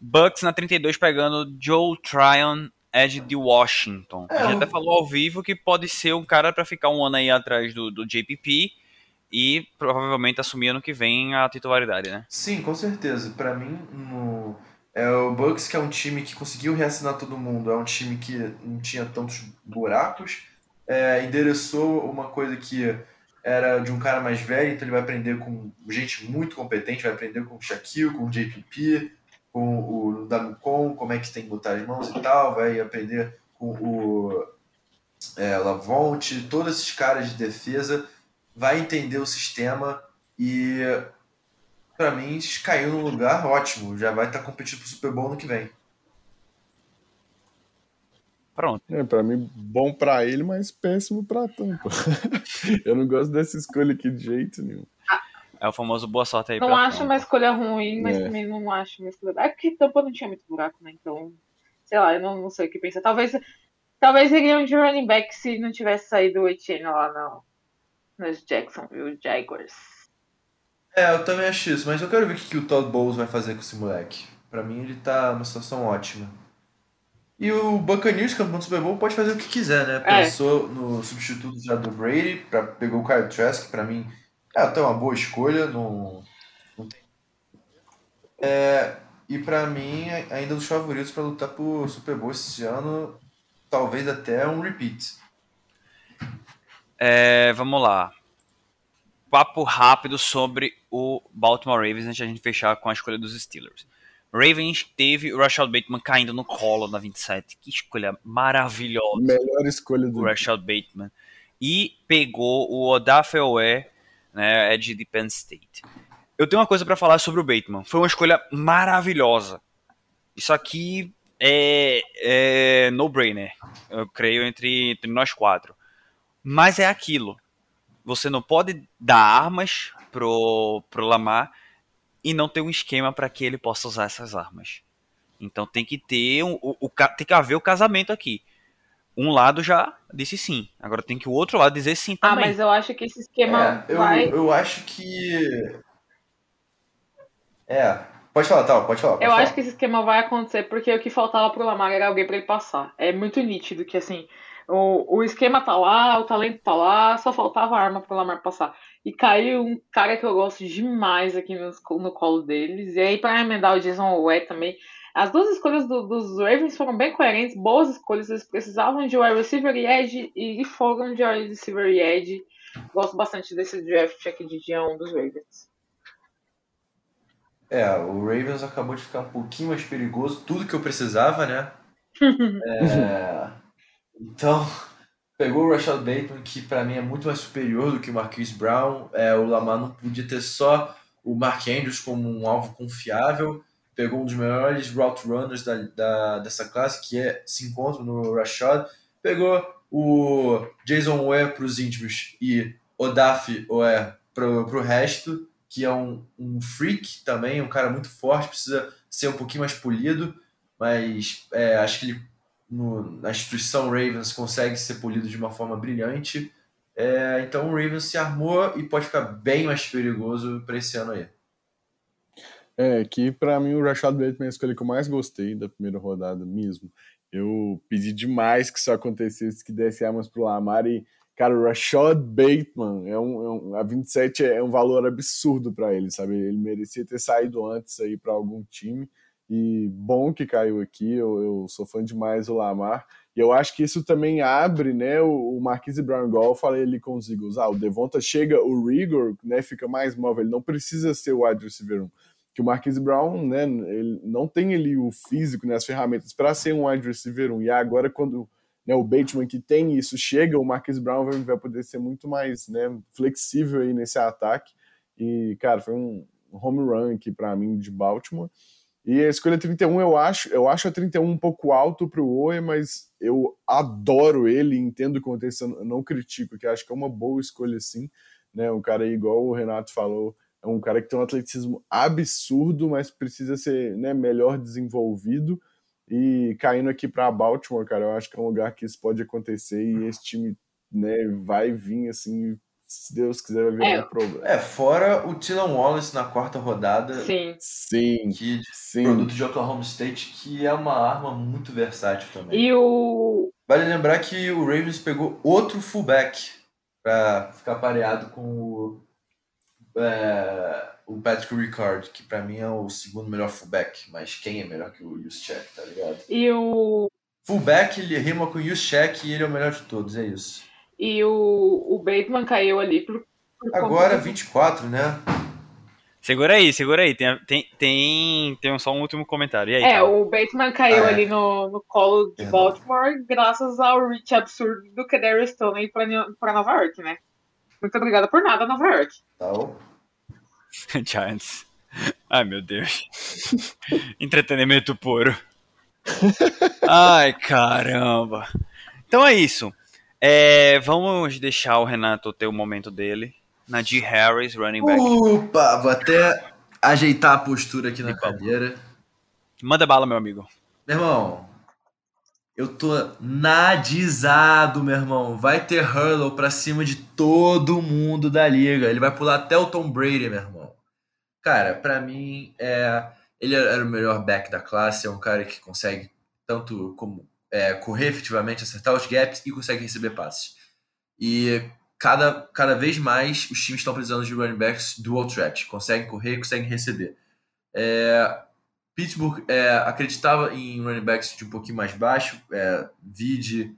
Bucks na 32 pegando Joe Tryon, Edge de Washington. É, a gente um- até falou ao vivo que pode ser um cara pra ficar um ano aí atrás do, do JPP e provavelmente assumir ano que vem a titularidade, né? Sim, com certeza. Para mim, no... é o Bucks que é um time que conseguiu reassinar todo mundo, é um time que não tinha tantos buracos, é, endereçou uma coisa que era de um cara mais velho, então ele vai aprender com gente muito competente, vai aprender com o Shaquille, com o JPP, com o Damucon, como é que tem que botar as mãos e tal, vai aprender com o é, Lavonte, todos esses caras de defesa, vai entender o sistema e Pra mim, caiu num lugar ótimo. Já vai estar competindo pro Super Bowl no que vem. Pronto. É, pra mim, bom pra ele, mas péssimo pra Tampa. eu não gosto dessa escolha aqui de jeito nenhum. É o famoso boa sorte aí Não pra acho Tampa. uma escolha ruim, mas É. também não acho uma escolha. É porque Tampa não tinha muito buraco, né? Então, sei lá, eu não, não sei o que pensar. Talvez, talvez iriam de running back se não tivesse saído o Etienne lá no, nos Jacksonville Jaguars. É, eu também acho isso, mas eu quero ver o que, que o Todd Bowles vai fazer com esse moleque. Pra mim, ele tá numa situação ótima. E o Buccaneers, campeão do Super Bowl, pode fazer o que quiser, né? É. Pensou no substituto já do Brady, pra, pegou o Kyle Trask, pra mim é até uma boa escolha. Não, não tem... É, e pra mim, ainda dos favoritos pra lutar pro Super Bowl esse ano, talvez até um repeat. É, vamos lá. Papo rápido sobre o Baltimore Ravens antes de a gente fechar com a escolha dos Steelers. Ravens teve o Rashad Bateman caindo no colo na 27. Que escolha maravilhosa. Melhor escolha do o Rashad Bateman. E pegou o Odafe Owe, né, Edge de Penn State. Eu tenho uma coisa pra falar sobre o Bateman. Foi uma escolha maravilhosa. Isso aqui é, é no-brainer, eu creio, entre, entre nós quatro. Mas é aquilo. Você não pode dar armas pro, pro Lamar e não ter um esquema para que ele possa usar essas armas. Então tem que ter um, o, o tem que haver o casamento aqui. Um lado já disse sim, agora tem que o outro lado dizer sim Ah, também. mas eu acho que esse esquema É, eu, vai. eu acho que. É, pode falar, tal, pode falar. Pode Eu falar. acho que esse esquema vai acontecer porque o que faltava pro Lamar era alguém pra ele passar. É muito nítido que assim, o, o esquema tá lá, o talento tá lá, só faltava a arma pro Lamar passar. E caiu um cara que eu gosto demais aqui no, no colo deles. E aí, pra emendar o Jason Wet também. As duas escolhas do- dos Ravens foram bem coerentes, boas escolhas. Eles precisavam de wide receiver e edge e foram de wide receiver e edge. Gosto bastante desse draft aqui de dia 1 dos Ravens. É, o Ravens acabou de ficar um pouquinho mais perigoso, tudo que eu precisava, né? é, então, pegou o Rashad Bateman, que para mim é muito mais superior do que o Marquise Brown. É, o Lamar não podia ter só o Mark Andrews como um alvo confiável. Pegou um dos melhores route runners da, da, dessa classe, que é, se encontra no Rashad. Pegou o Jason Ware para os íntimos e Odaf Ware para o resto, que é um, um freak também, um cara muito forte, precisa ser um pouquinho mais polido, mas é, acho que ele no, na instituição Ravens consegue ser polido de uma forma brilhante. É, então o Ravens se armou e pode ficar bem mais perigoso para esse ano aí. É, que para mim o Rashad Bateman é a escolha que eu mais gostei da primeira rodada mesmo. Eu pedi demais que isso acontecesse, que desse armas pro Lamar e, cara, o Rashad Bateman é um, é um a 27 é um valor absurdo para ele, sabe? Ele merecia ter saído antes aí para algum time e bom que caiu aqui. Eu, eu, sou fã demais do Lamar. E eu acho que isso também abre, né? O, o Marquise Brown, igual eu falei ali com os Eagles. Ah, o Devonta chega, o Rigor, né? Fica mais móvel. Ele não precisa ser o wide receiver 1. Que o Marquise Brown, né? Ele não tem ali o físico, né? As ferramentas para ser um wide receiver 1. E agora, quando né, o Bateman que tem isso chega, o Marquise Brown vai, vai poder ser muito mais né, flexível aí nesse ataque. E, cara, foi um home run aqui para mim de Baltimore. E a escolha 31 eu acho, eu acho a 31 um pouco alto para o Oe, mas eu adoro ele, entendo o contexto, eu não critico, que acho que é uma boa escolha sim, né? Um cara aí, igual o Renato falou, é um cara que tem um atleticismo absurdo, mas precisa ser né, melhor desenvolvido. E caindo aqui para Baltimore, cara, eu acho que é um lugar que isso pode acontecer e esse time né, vai vir assim se Deus quiser, vai virar é. um problema. É, fora o Tylan Wallace na quarta rodada. Sim. Sim. Que, sim. Produto de Oklahoma State, que é uma arma muito versátil também. E o. Vale lembrar que o Ravens pegou outro fullback para ficar pareado com o, é, o Patrick Ricard, que para mim é o segundo melhor fullback, mas quem é melhor que o Juszczyk, tá ligado? E o. Fullback, ele rima com o Juszczyk e ele é o melhor de todos, é isso. E o, o Bateman caiu ali por. por Agora 24, né? Segura aí, segura aí. Tem, tem, tem, tem só um último comentário. E aí, é, cara? o Bateman caiu Ah, é. ali no, no colo de. Baltimore graças ao reach absurdo do Kadarius Stoney pra Nova York, né? Muito obrigada por nada, Nova York. Tá bom? Giants. Ai, meu Deus. Entretenimento puro. Ai, caramba. Então é isso. É, vamos deixar o Renato ter o momento dele. Najee Harris, running back. Opa, vou até ajeitar a postura aqui na favor. cadeira. Manda bala, meu amigo. Meu irmão, eu tô nadizado, meu irmão. Vai ter hurl pra cima de todo mundo da liga. Ele vai pular até o Tom Brady, meu irmão. Cara, pra mim, é, ele era o melhor back da classe. É um cara que consegue tanto como é, correr efetivamente, acertar os gaps e consegue receber passes. E cada, cada vez mais os times estão precisando de running backs dual threat. Conseguem correr, conseguem receber. É, Pittsburgh é, acreditava em running backs de um pouquinho mais baixo, é, vide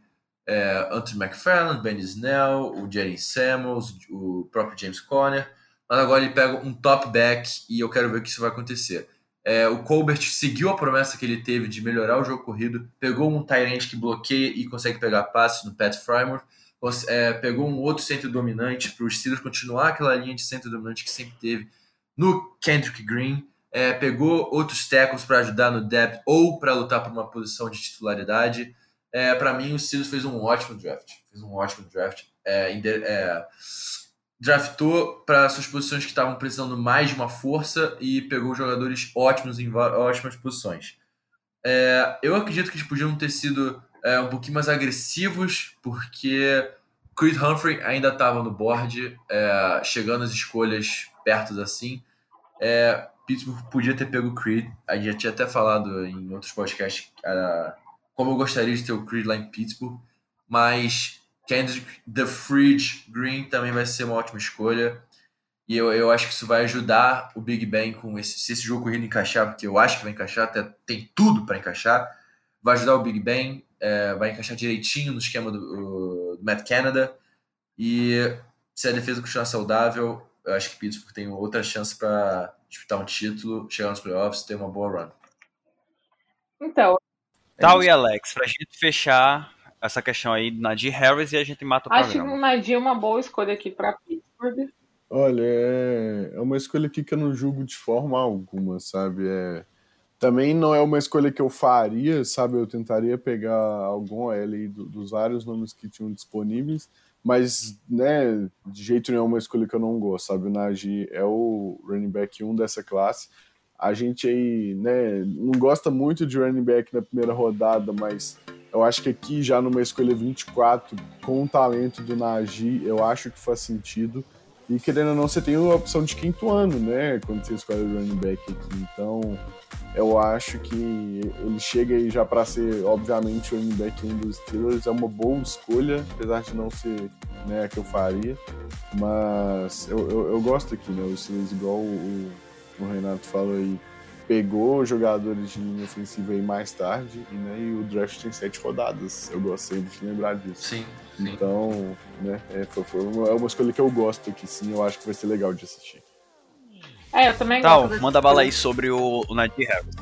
é, Anthony McFarland, Benny Snell, o Jerry Samuels, o próprio James Conner, mas agora ele pega um top back e eu quero ver o que isso vai acontecer. É, o Colbert seguiu a promessa que ele teve de melhorar o jogo corrido, pegou um Tyrant que bloqueia e consegue pegar passes no Pat cons- é, pegou um outro centro dominante para os Steelers continuar aquela linha de centro dominante que sempre teve no Kendrick Green, é, pegou outros tackles para ajudar no depth ou para lutar por uma posição de titularidade. É, para mim, o Steelers fez um ótimo draft. Fez um ótimo draft. É, é, draftou para suas posições que estavam precisando mais de uma força e pegou jogadores ótimos em ótimas posições. É, eu acredito que eles podiam ter sido é, um pouquinho mais agressivos, porque Creed Humphrey ainda estava no board, é, chegando as escolhas perto assim. Pittsburgh podia ter pego o Creed. A gente já tinha até falado em outros podcasts ah, como eu gostaria de ter o Creed lá em Pittsburgh, mas Kendrick The Fridge Green também vai ser uma ótima escolha. E eu, eu acho que isso vai ajudar o Big Ben com esse, se esse jogo corrido encaixar, porque eu acho que vai encaixar, até tem tudo para encaixar. Vai ajudar o Big Ben, é, vai encaixar direitinho no esquema do, do Matt Canada. E se a defesa continuar saudável, eu acho que Pittsburgh tem outra chance para disputar um título, chegar nos playoffs, ter uma boa run. Então, Tal e Alex, pra gente fechar essa questão aí, Nadir Harris, e a gente mata o Acho programa. que o Nadir é uma boa escolha aqui pra Pittsburgh. Olha, é, é uma escolha aqui que eu não julgo de forma alguma, sabe? É, também não é uma escolha que eu faria, sabe? Eu tentaria pegar algum aí do- dos vários nomes que tinham disponíveis, mas, né, de jeito nenhum é uma escolha que eu não gosto, sabe? O Najee é o running back 1 dessa classe. A gente aí, né, não gosta muito de running back na primeira rodada, mas eu acho que aqui já numa escolha 24, com o talento do Najee, eu acho que faz sentido. E querendo ou não, você tem a opção de quinto ano, né? Quando você escolhe o running back aqui. Então, eu acho que ele chega aí já para ser, obviamente, o running back dos Steelers. É uma boa escolha, apesar de não ser né, a que eu faria. Mas eu, eu, eu gosto aqui, né? O Steelers, igual o, o Renato falou aí, pegou jogadores de linha ofensiva aí mais tarde, e, né, e o draft tem sete rodadas. Eu gosto sempre de lembrar disso. Sim, sim. Então, né, é, foi, foi uma, é uma escolha que eu gosto aqui, sim, eu acho que vai ser legal de assistir. É, eu também Tal, gosto manda bala aí sobre o, o Nadir Harris.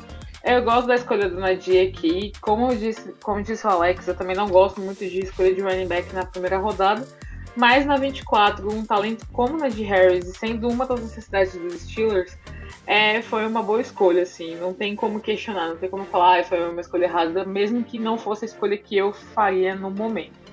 Eu gosto da escolha do Nadir aqui. Como, disse, como disse o Alex, eu também não gosto muito de escolha de running back na primeira rodada. Mas na 24, um talento como o Nadir Harris, sendo uma das necessidades dos Steelers, é, foi uma boa escolha, assim. Não tem como questionar, não tem como falar, ah, foi uma escolha errada, mesmo que não fosse a escolha que eu faria no momento.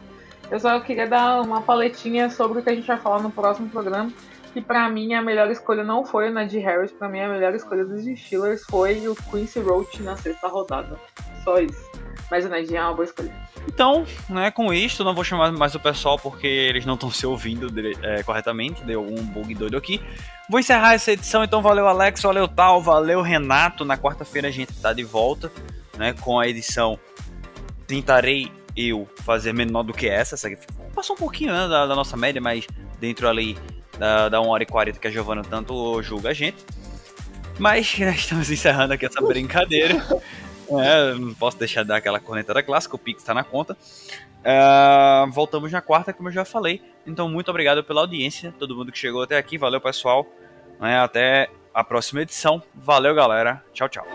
Eu só queria dar uma paletinha sobre o que a gente vai falar no próximo programa. Que pra mim a melhor escolha não foi o Nadir Harris, pra mim a melhor escolha dos Steelers foi o Quincy Roach na sexta rodada. Só isso. Mas o é uma boa escolha. Então, né, com isto, não vou chamar mais o pessoal porque eles não estão se ouvindo é, corretamente, deu um bug doido aqui. Vou encerrar essa edição, então valeu Alex, valeu Tal, valeu Renato. Na quarta-feira a gente tá de volta, né, com a edição Tentarei eu fazer menor do que essa, essa aqui passou um pouquinho né, da, da nossa média, mas dentro ali da, da 1 hora e 40 que a Giovana tanto julga a gente. Mas né, estamos encerrando aqui essa brincadeira. É, não posso deixar de dar aquela cornetada clássica, o Pix tá na conta. Ah, voltamos na quarta, como eu já falei. Então, muito obrigado pela audiência, todo mundo que chegou até aqui. Valeu, pessoal. Né, até a próxima edição. Valeu, galera. Tchau, tchau.